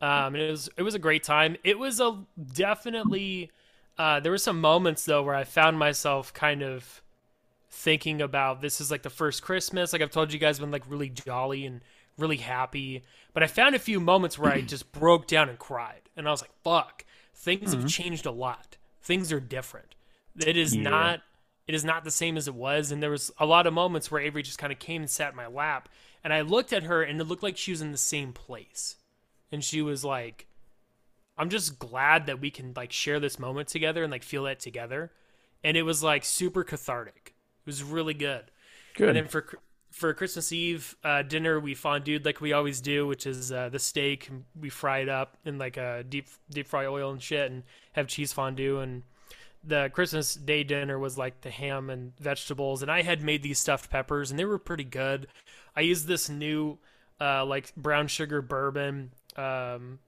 Speaker 6: Um, and it was it was a great time. It was a definitely uh, there were some moments though where I found myself kind of thinking about this is like the first Christmas. Like I've told you guys, been like really jolly and really happy. But I found a few moments where I just broke down and cried, and I was like, "Fuck, things have mm-hmm. changed a lot. Things are different. It is
Speaker 5: Yeah.
Speaker 6: not." It is not the same as it was, and there was a lot of moments where Avery just kind of came and sat in my lap, and I looked at her, and it looked like she was in the same place and she was like i'm just glad that we can like share this moment together and like feel that together and it was like super cathartic it was really good
Speaker 5: Good.
Speaker 6: and then for for christmas eve uh, dinner we fondued like we always do which is uh, the steak we fry it up in like a deep deep fry oil and shit and have cheese fondue and the christmas day dinner was like the ham and vegetables and i had made these stuffed peppers and they were pretty good i used this new uh, like brown sugar bourbon um,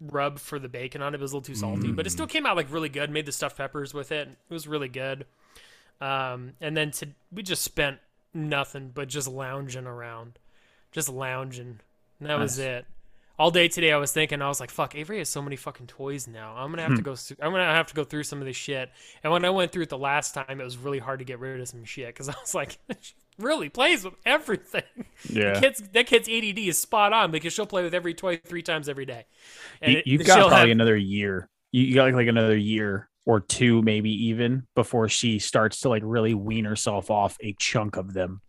Speaker 6: rub for the bacon on it. It was a little too salty, but it still came out like really good. Made the stuffed peppers with it. It was really good. Um, and then to, we just spent nothing but just lounging around, just lounging. And that was it. All day today, I was thinking, I was like, "Fuck, Avery has so many fucking toys now. I'm gonna have
Speaker 5: Hmm.
Speaker 6: to go. Through, I'm gonna have to go through some of this shit." And when I went through it the last time, it was really hard to get rid of some shit because I was like, "She really plays with everything."
Speaker 5: yeah.
Speaker 6: Kid's that kid's ADD is spot on because she'll play with every toy three times every day. And
Speaker 5: you, you've got probably
Speaker 6: have-
Speaker 5: another year. You, you got like, like another year or two, maybe even before she starts to like really wean herself off a chunk of them.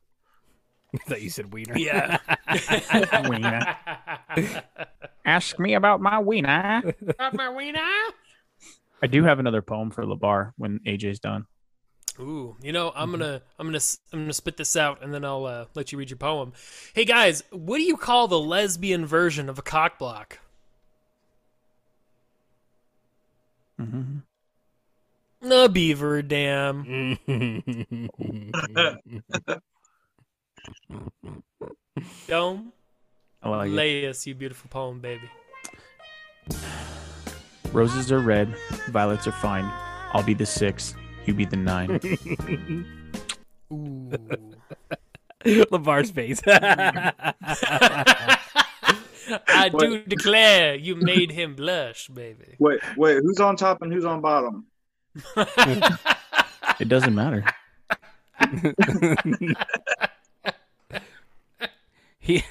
Speaker 4: I thought you said wiener.
Speaker 6: yeah.
Speaker 5: Wiener. Ask me about my wiener.
Speaker 6: Got my wiener?
Speaker 5: I do have another poem for Labar when AJ's done.
Speaker 6: Ooh, you know, I'm gonna, I'm gonna, s- I'm gonna spit this out, and then I'll uh, let you read your poem. Hey guys, what do you call the lesbian version of a cock block?
Speaker 5: Mm-hmm.
Speaker 6: A beaver dam. Dome,
Speaker 5: I like it.
Speaker 6: lay us, you beautiful poem, baby.
Speaker 5: Roses are red, violets are fine. I'll be the six, you be the nine.
Speaker 6: Ooh.
Speaker 4: Labar's face.
Speaker 6: I do declare you made him blush, baby.
Speaker 7: Wait, wait, who's on top and who's on bottom?
Speaker 5: It doesn't matter.
Speaker 4: he,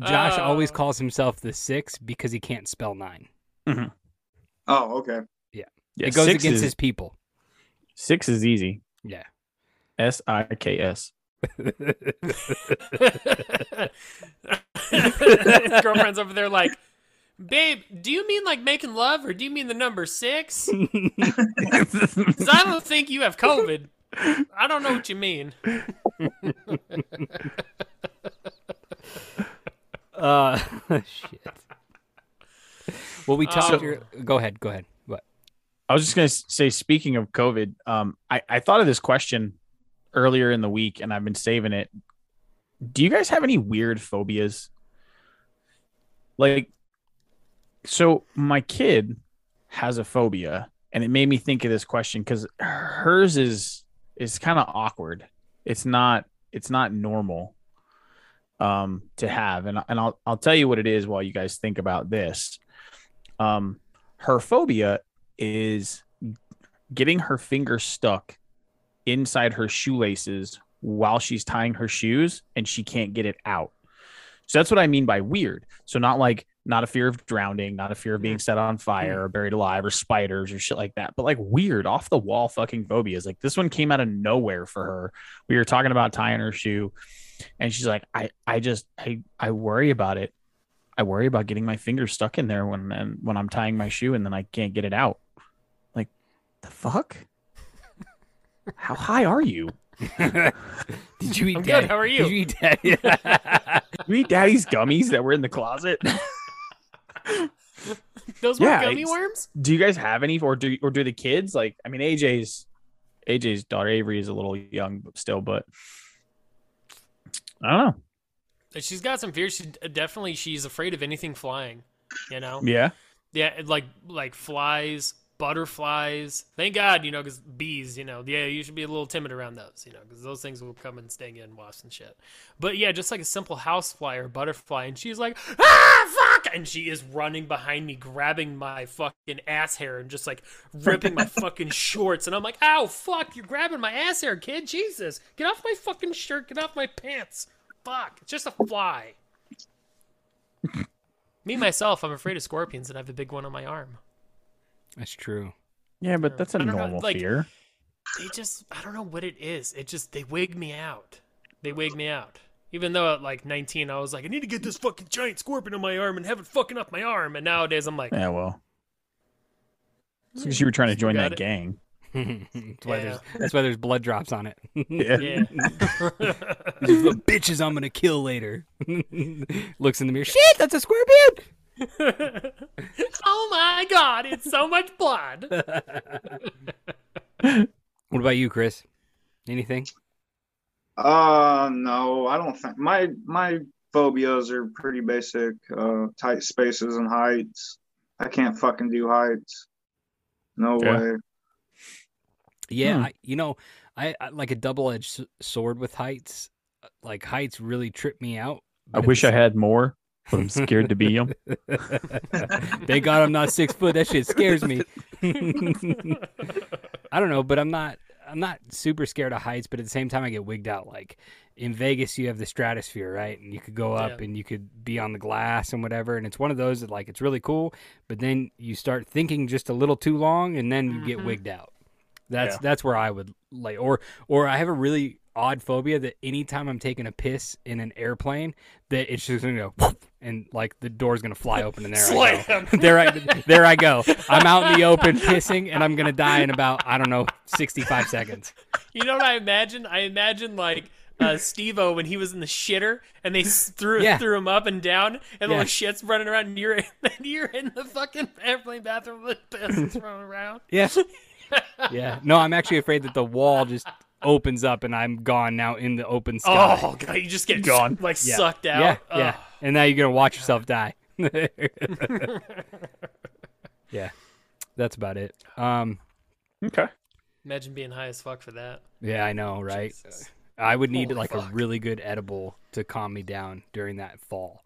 Speaker 4: Josh uh, always
Speaker 6: Oh.
Speaker 4: calls himself the six because he can't spell nine. Mm-hmm.
Speaker 7: Oh, okay.
Speaker 5: Yeah,
Speaker 4: it goes against
Speaker 5: is,
Speaker 4: his people.
Speaker 5: six is easy.
Speaker 4: Yeah.
Speaker 5: S I K S.
Speaker 6: His girlfriend's over there like, babe, do you mean like making love or do you mean the number six? Because I don't think you have COVID. I don't know what you mean.
Speaker 4: Uh, shit. Well, we talked.
Speaker 6: So-
Speaker 4: your- go ahead. Go ahead. What?
Speaker 5: I was just gonna say, speaking of COVID, um, I, I thought of this question earlier in the week, and I've been saving it. Do you guys have any weird phobias? Like, so my kid has a phobia, and it made me think of this question because hers is is kind of awkward. It's not it's not normal um to have, and and I'll I'll tell you what it is while you guys think about this. Um, her phobia is getting her finger stuck inside her shoelaces while she's tying her shoes and she can't get it out. So that's what I mean by weird. So not like not a fear of drowning, not a fear of being set on fire or buried alive or spiders or shit like that, but like weird off the wall fucking phobias. Like this one came out of nowhere for her. We were talking about tying her shoe and she's like, I, I just, I, I worry about it. I worry about getting my fingers stuck in there when, and when I'm tying my shoe and then I can't get it out. Like the fuck? How high are you?
Speaker 4: Did you eat?
Speaker 6: I'm good, how are you?
Speaker 4: Did you eat daddy?
Speaker 5: You eat daddy's gummies that were in the closet?
Speaker 6: Those were
Speaker 5: Yeah,
Speaker 6: gummy worms.
Speaker 5: Do you guys have any, or do or do the kids like? I mean, AJ's AJ's daughter Avery is a little young still, but I don't know.
Speaker 6: She's got some fears. She definitely she's afraid of anything flying. You know.
Speaker 5: Yeah,
Speaker 6: Yeah, like like flies, butterflies. Thank God, you know, because bees, you know, yeah, you should be a little timid around those, you know, because those things will come and sting you and wasps and shit. But yeah, just like a simple housefly or butterfly, and she's like, ah, fuck, and she is running behind me, grabbing my fucking ass hair and just like ripping my fucking shorts, and I'm like, ow, fuck, you're grabbing my ass hair, kid, Jesus, get off my fucking shirt, get off my pants, fuck, it's just a fly. Me myself, I'm afraid of scorpions, and I have a big one on my arm.
Speaker 4: That's true.
Speaker 5: yeah, but that's a
Speaker 6: don't know,
Speaker 5: normal
Speaker 6: like-
Speaker 5: fear.
Speaker 6: they just I don't know what it is. It just they wig me out. They wig me out. Even though at like 19 I was like I need to get this fucking giant scorpion on my arm and have it fucking up my arm and nowadays I'm like
Speaker 5: Yeah, well, because hmm. you were trying to join that
Speaker 6: it.
Speaker 5: gang.
Speaker 4: that's, why
Speaker 6: Yeah.
Speaker 4: there's, that's why there's blood drops on it.
Speaker 5: Yeah.
Speaker 6: yeah.
Speaker 4: These are the bitches I'm gonna kill later. Looks in the mirror. Shit, that's a scorpion.
Speaker 6: oh my god, it's so much blood.
Speaker 4: What about you, Chris? Anything?
Speaker 7: Uh, no, I don't think my my phobias are pretty basic. Uh, tight spaces and heights. I can't fucking do heights. No
Speaker 5: Yeah.
Speaker 7: way.
Speaker 4: Yeah,
Speaker 5: Hmm.
Speaker 4: I, you know, I, I like a double-edged sword with heights. Like heights really trip me out.
Speaker 5: I wish I had more, but I'm scared to be them.
Speaker 4: Thank God I'm not six foot. That shit scares me. I don't know, but I'm not. I'm not super scared of heights, but at the same time, I get wigged out. Like in Vegas, you have the stratosphere, right? And you could go up
Speaker 6: Yeah.
Speaker 4: and you could be on the glass and whatever. And it's one of those that like it's really cool, but then you start thinking just a little too long, and then you get
Speaker 6: Mhm.
Speaker 4: wigged out. That's
Speaker 5: Yeah.
Speaker 4: that's where I would lay. or or I have a really odd phobia that anytime I'm taking a piss in an airplane, that it's just gonna go and like the door's gonna fly open and there I go. There I there I go. I'm out in the open pissing and I'm gonna die in about I don't know 65 seconds.
Speaker 6: You know what I imagine? I imagine like uh, Steve-O when he was in the shitter and they threw
Speaker 4: Yeah.
Speaker 6: threw him up and down and all
Speaker 4: Yeah.
Speaker 6: the shit's running around and you're in, and you're in the fucking airplane bathroom with piss is running around.
Speaker 4: Yeah. Yeah. No, I'm actually afraid that the wall just opens up and I'm gone now in the open sky.
Speaker 6: Oh god, you just get
Speaker 5: Gone.
Speaker 6: like
Speaker 4: yeah.
Speaker 6: sucked out.
Speaker 4: Yeah.
Speaker 6: Ugh.
Speaker 4: Yeah. And now you're gonna watch yourself die. yeah. That's about it. Um.
Speaker 5: Okay.
Speaker 6: Imagine being high as fuck for that.
Speaker 4: Yeah, I know, right?
Speaker 6: Jesus.
Speaker 4: I would need
Speaker 6: Holy
Speaker 4: like
Speaker 6: fuck.
Speaker 4: a really good edible to calm me down during that fall.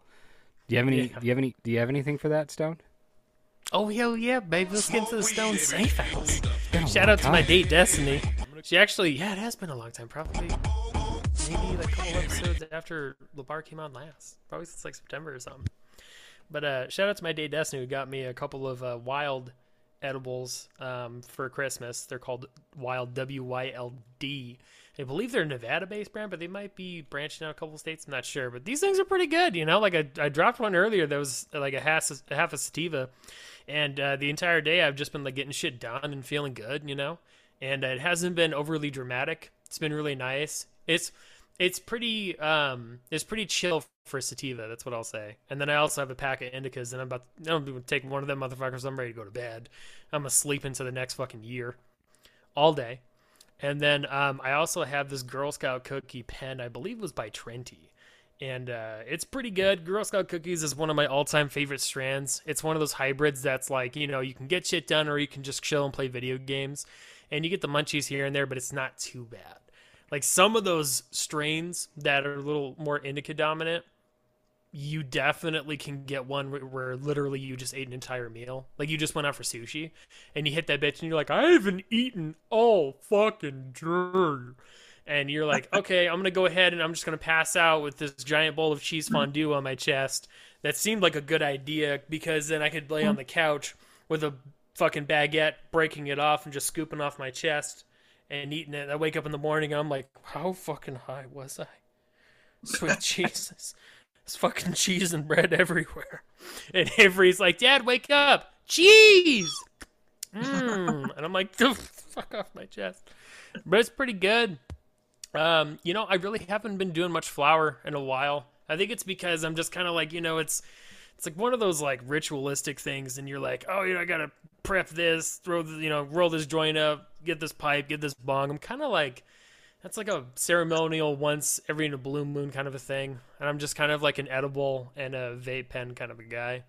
Speaker 4: Do you have any?
Speaker 6: Yeah.
Speaker 4: Do you have any? Do you have anything for that, Stone?
Speaker 6: Oh hell yeah, baby! Let's get into the Stone Safe House. Shout
Speaker 4: long
Speaker 6: out to my date Destiny. She actually, yeah, it has been a long time. Probably maybe like a couple episodes after Labar came on last. Probably since like September or something. But uh, shout out to my date Destiny who got me a couple of uh, wild edibles um, for Christmas. They're called Wild W Y L D. I believe they're a Nevada-based brand, but they might be branching out a couple states. I'm not sure, but these things are pretty good. You know, like I, I dropped one earlier that was uh, like a half a half a sativa, and uh, the entire day I've just been like getting shit done and feeling good. You know, and it hasn't been overly dramatic. It's been really nice. It's it's pretty um it's pretty chill for sativa. That's what I'll say. And then I also have a pack of indicas, and I'm about I'm gonna take one of them motherfuckers. I'm ready to go to bed. I'm gonna sleep into the next fucking year, all day. And then um, I also have this Girl Scout cookie pen. I believe was by Trenty. And uh, it's pretty good. Girl Scout cookies is one of my all-time favorite strands. It's one of those hybrids that's like, you know, you can get shit done or you can just chill and play video games. And you get the munchies here and there, but it's not too bad. Like some of those strains that are a little more indica dominant, you definitely can get one where, where literally you just ate an entire meal. Like you just went out for sushi and you hit that bitch and you're like, I haven't eaten all fucking day. And you're like, okay, I'm gonna go ahead and I'm just gonna pass out with this giant bowl of cheese fondue on my chest. That seemed like a good idea because then I could lay on the couch with a fucking baguette, breaking it off and just scooping off my chest and eating it. I wake up in the morning and I'm like, how fucking high was I? Sweet Jesus. It's fucking cheese and bread everywhere. And Avery's like, Dad, wake up. Cheese! Mm. And I'm like, fuck off my chest. But it's pretty good. Um, you know, I really haven't been doing much flour in a while. I think it's because I'm just kind of like, you know, it's it's like one of those like ritualistic things, and you're like, oh, you know, I gotta prep this, throw the, you know, roll this joint up, get this pipe, get this bong. I'm kind of like, that's like a ceremonial once every in a blue moon kind of a thing, and I'm just kind of like an edible and a vape pen kind of a guy.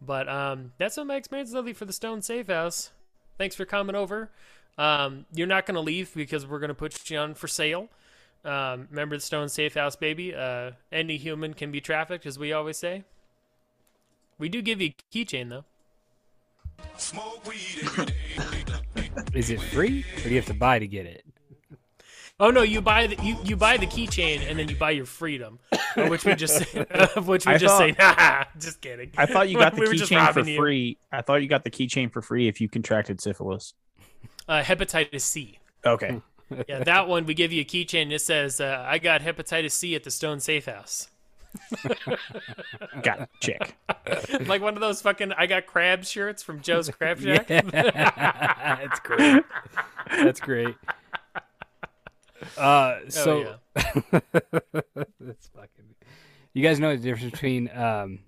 Speaker 6: But um, that's what my experience is for the Stone Safe House. Thanks for coming over. Um, you're not gonna leave because we're gonna put you on for sale. Um, remember the Stone Safe House, baby. Uh, any human can be trafficked, as we always say. We do give you a keychain though.
Speaker 4: Is it free, or do you have to buy to get it?
Speaker 6: Oh no, you buy the you, you buy the keychain and then you buy your freedom, of which we just of which we
Speaker 5: I
Speaker 6: just say,
Speaker 5: thought-
Speaker 6: nah, just kidding.
Speaker 5: I thought you got the
Speaker 6: We
Speaker 5: keychain for
Speaker 6: you.
Speaker 5: free. I thought you got the keychain for free if you contracted syphilis.
Speaker 6: Uh, hepatitis C.
Speaker 5: Okay.
Speaker 6: Yeah, that one we give you a keychain. It says, uh, "I got hepatitis C at the Stone Safe House."
Speaker 5: Got it. Check.
Speaker 6: like one of those fucking "I got crab" shirts from Joe's Crab Shack.
Speaker 4: That's great. That's great. Uh, so
Speaker 6: yeah.
Speaker 4: that's fucking. You guys know the difference between um,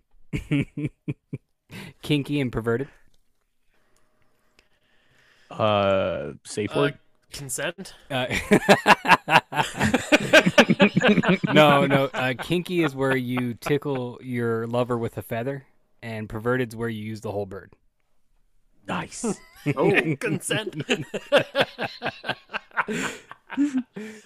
Speaker 4: kinky and perverted?
Speaker 5: Uh, safe
Speaker 6: Uh,
Speaker 5: word.
Speaker 6: Consent.
Speaker 4: Uh, no, no. Uh, kinky is where you tickle your lover with a feather, and perverted's where you use the whole bird.
Speaker 5: nice.
Speaker 7: Oh,
Speaker 6: consent.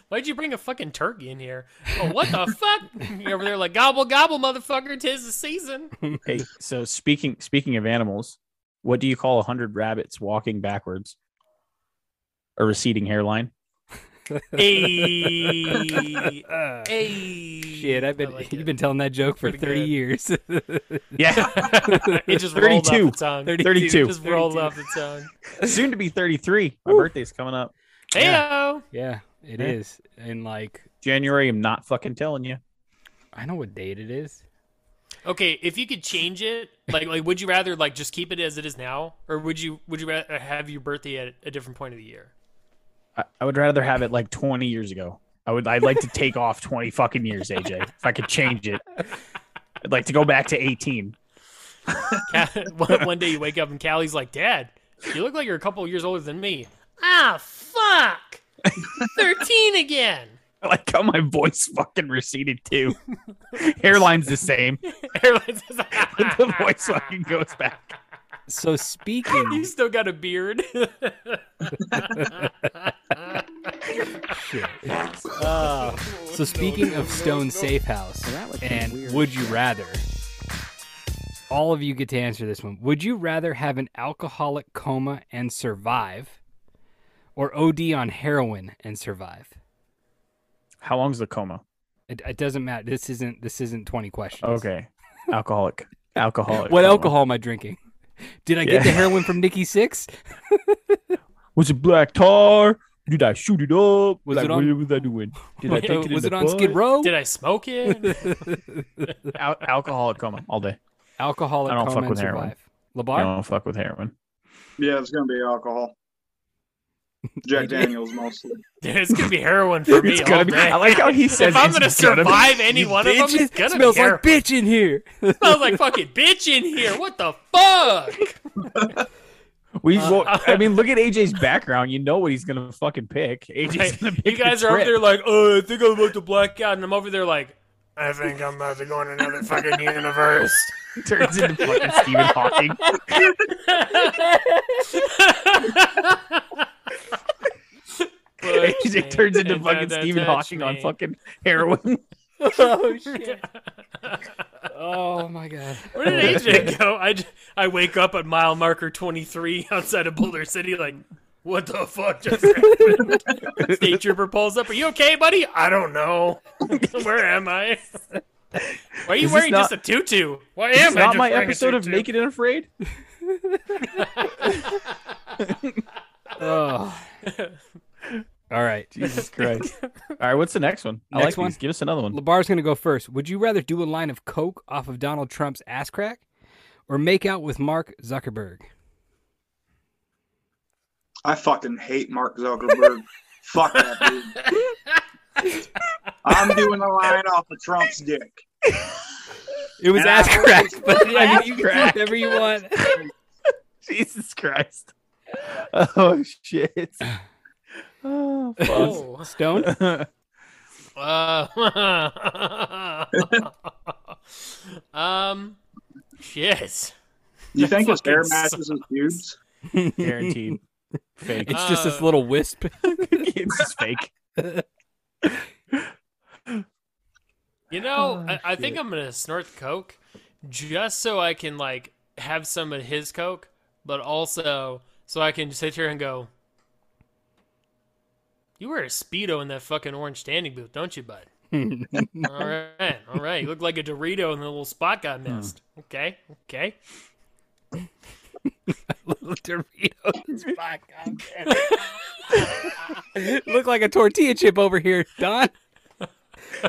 Speaker 6: Why'd you bring a fucking turkey in here? Oh, what the fuck? You're over there like gobble gobble, motherfucker. Tis the season.
Speaker 5: hey, so speaking speaking of animals, what do you call a hundred rabbits walking backwards? A receding hairline.
Speaker 6: Hey, hey.
Speaker 4: shit, I've been
Speaker 6: like
Speaker 4: you've
Speaker 6: it.
Speaker 4: been telling that joke for
Speaker 6: Pretty
Speaker 4: thirty
Speaker 6: good.
Speaker 4: years.
Speaker 5: Yeah.
Speaker 6: it just rolled
Speaker 5: 32.
Speaker 6: off the tongue.
Speaker 5: 32.
Speaker 6: Just rolled off the tongue.
Speaker 5: Soon to be 33. My birthday's coming up.
Speaker 6: Heyo.
Speaker 4: yeah, it
Speaker 5: Yeah.
Speaker 4: is, and like
Speaker 5: January. I'm not fucking telling you.
Speaker 4: I know what date it is.
Speaker 6: Okay, if you could change it, like, like, would you rather like just keep it as it is now, or would you would you rather have your birthday at a different point of the year?
Speaker 5: I, I would rather have it like 20 years ago. I would. I'd like to take off 20 fucking years, AJ. If I could change it, I'd like to go back to 18.
Speaker 6: One, day you wake up and Callie's like, "Dad, you look like you're a couple years older than me." Ah, fuck! Thirteen again.
Speaker 5: I like how my voice fucking receded too. Hairline's the same,
Speaker 6: Airlines says,
Speaker 5: but the voice fucking goes back.
Speaker 4: So speaking,
Speaker 6: You
Speaker 4: speaking,
Speaker 6: still got a beard.
Speaker 4: Uh, so speaking of Stone Safe House and would you rather? All of you get to answer this one. Would you rather have an alcoholic coma and survive, or OD on heroin and survive?
Speaker 5: How long's the coma?
Speaker 4: It, it doesn't matter. This isn't this isn't twenty questions.
Speaker 5: Okay, alcoholic, alcoholic.
Speaker 4: What
Speaker 5: coma.
Speaker 4: alcohol am I drinking? Did I get
Speaker 5: Yeah.
Speaker 4: the heroin from Nikki Sixx?
Speaker 5: Was it black tar? Did I shoot it up?
Speaker 4: Was
Speaker 5: like,
Speaker 4: it on-
Speaker 5: What was I doing? Did I take it
Speaker 4: was
Speaker 5: the
Speaker 4: it on Skid? Row?
Speaker 6: Did I smoke it?
Speaker 5: Al- alcoholic coma all day.
Speaker 4: Alcoholic
Speaker 5: I don't fuck
Speaker 4: and
Speaker 5: with heroin.
Speaker 4: survive.
Speaker 5: I don't fuck with heroin.
Speaker 7: yeah, it's gonna be alcohol. Jack Daniels mostly.
Speaker 6: Dude, it's gonna be heroin for me
Speaker 5: It's gonna be.
Speaker 6: day.
Speaker 5: I like how he says.
Speaker 6: if I'm gonna
Speaker 5: be.
Speaker 6: survive any one of them,
Speaker 4: Bitch,
Speaker 6: it's gonna
Speaker 4: smells
Speaker 6: be
Speaker 4: like bitch in here.
Speaker 6: smells like fucking bitch in here. What the fuck?
Speaker 5: We.
Speaker 6: Uh,
Speaker 5: well, I mean, look at AJ's background. You know what he's gonna fucking pick. AJ's
Speaker 6: Like,
Speaker 5: gonna pick.
Speaker 6: you guys are over
Speaker 5: trip.
Speaker 6: there like, oh, I think I'm about to black out, and I'm over there like, I think I'm about to go in another fucking universe.
Speaker 5: turns into fucking Stephen Hawking. AJ turns into
Speaker 6: And
Speaker 5: fucking
Speaker 6: that
Speaker 5: Stephen
Speaker 6: touched
Speaker 5: Hawking on fucking heroin.
Speaker 4: oh shit. Oh my god.
Speaker 6: Where did AJ go? I, I wake up at mile marker 23 outside of Boulder City, like, what the fuck just happened? State trooper pulls up. Are you okay, buddy? I don't know. Where am I? Why are you
Speaker 5: Is
Speaker 6: wearing
Speaker 5: not-
Speaker 6: just a tutu? Why
Speaker 5: Is
Speaker 6: am
Speaker 5: this
Speaker 6: I
Speaker 5: not my episode of? Naked and Afraid?
Speaker 4: Oh. All right.
Speaker 5: Jesus Christ. All right, what's the next one? I
Speaker 4: Next
Speaker 5: like
Speaker 4: one?
Speaker 5: these. Give us another one.
Speaker 4: Labar's gonna go first. Would you rather do a line of coke off of Donald Trump's ass crack, or make out with Mark Zuckerberg?
Speaker 7: I fucking hate Mark Zuckerberg. Fuck that dude. I'm doing a line off of Trump's dick.
Speaker 4: It was
Speaker 7: And
Speaker 4: ass
Speaker 7: I-
Speaker 4: crack, but I mean,
Speaker 5: Ass
Speaker 4: you can
Speaker 5: crack.
Speaker 4: do whatever you want.
Speaker 5: Jesus Christ. Oh shit. Oh, fuck.
Speaker 6: Oh.
Speaker 4: Stone.
Speaker 6: Uh, um, shit.
Speaker 7: You think his air
Speaker 6: fucking
Speaker 7: matches his pubes?
Speaker 5: Guaranteed. Fake.
Speaker 4: It's just this
Speaker 6: Uh,
Speaker 4: little wisp.
Speaker 5: it's just fake.
Speaker 6: You know,
Speaker 5: Oh,
Speaker 6: I, I think I'm gonna snort the coke just so I can like have some of his coke, but also so I can sit here and go. You wear a speedo in that fucking orange standing booth, don't you, bud? all right, all right. You look like a Dorito, and the little spot got hmm. missed. Okay, okay.
Speaker 4: little Doritos. Fuck, goddamn. Look like a tortilla chip over here, Don.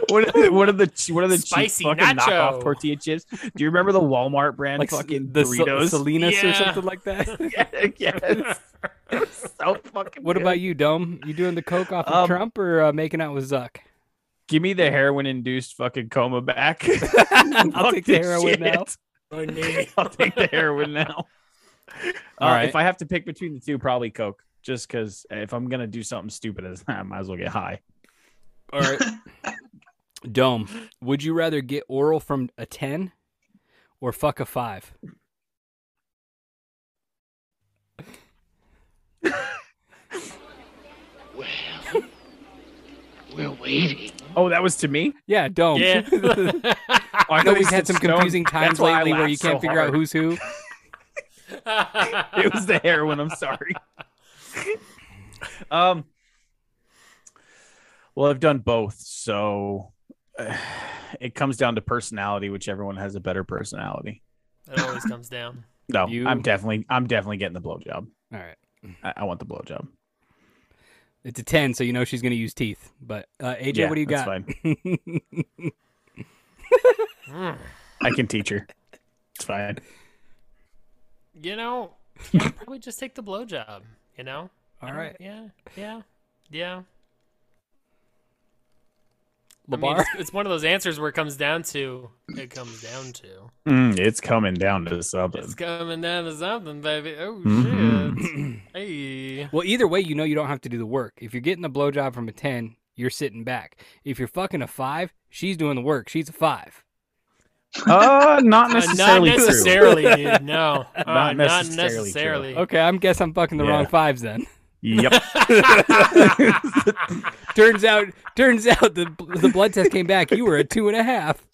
Speaker 5: What are the what are the what are the cheap
Speaker 6: Spicy
Speaker 5: fucking
Speaker 6: nacho.
Speaker 5: knockoff tortilla chips? Do you remember the Walmart brand
Speaker 4: Like
Speaker 5: fucking
Speaker 4: the Sa-
Speaker 5: Doritos?
Speaker 4: Salinas or something like that.
Speaker 5: yes. so fucking.
Speaker 4: What
Speaker 5: good.
Speaker 4: about you, Dome? You doing the coke off of
Speaker 5: Um,
Speaker 4: Trump or uh, making out with Zuck?
Speaker 5: Give me the heroin induced fucking coma back.
Speaker 4: I'll take the
Speaker 5: this
Speaker 4: heroin
Speaker 5: shit.
Speaker 4: now.
Speaker 6: My knee.
Speaker 5: I'll take the heroin now.
Speaker 4: All
Speaker 5: Uh,
Speaker 4: right.
Speaker 5: If I have to pick between the two, probably Coke. Just because if I'm gonna do something stupid as that, I might as well get high.
Speaker 4: All right. Dome, would you rather get oral from a 10 or fuck a 5?
Speaker 3: well, We're waiting.
Speaker 5: Oh, that was to me.
Speaker 4: Yeah, Dome.
Speaker 6: Yeah.
Speaker 5: Oh, I
Speaker 4: I know we've had some
Speaker 5: Stone.
Speaker 4: confusing
Speaker 5: That's
Speaker 4: times
Speaker 5: why
Speaker 4: lately where you can't figure out who's who.
Speaker 5: it was the heroin. I'm sorry. um. Well, I've done both, so it comes down to personality, which everyone has a better personality.
Speaker 6: It always comes down.
Speaker 5: No,
Speaker 4: You-
Speaker 5: I'm definitely, I'm definitely getting the blowjob.
Speaker 4: All right.
Speaker 5: I, I want the blowjob.
Speaker 4: It's a 10, so you know she's going to use teeth. But uh, AJ,
Speaker 5: Yeah,
Speaker 4: what do you
Speaker 5: that's
Speaker 4: got?
Speaker 5: fine. I can teach her. It's fine.
Speaker 6: You know, yeah, probably just take the blowjob. You know. I
Speaker 4: All
Speaker 6: don't-
Speaker 4: right.
Speaker 6: Yeah. Yeah. Yeah. I mean, it's, it's one of those answers where it comes down to it comes down to
Speaker 5: Mm, it's coming down to something.
Speaker 6: it's coming down to something, baby. Oh
Speaker 5: Mhm.
Speaker 6: shit! hey,
Speaker 4: well, either way, you know you don't have to do the work. If you're getting the blowjob from a 10, you're sitting back. If you're fucking a 5, she's doing the work. She's a 5.
Speaker 5: Uh, not
Speaker 6: Uh,
Speaker 5: necessarily.
Speaker 6: not
Speaker 5: true.
Speaker 6: necessarily, dude. No, Uh,
Speaker 5: Not
Speaker 6: not
Speaker 5: necessarily true.
Speaker 6: necessarily.
Speaker 4: Okay, I'm guess I'm fucking the wrong 5s then.
Speaker 5: Yep.
Speaker 4: turns out turns out the the blood test came back. You were a two and a half.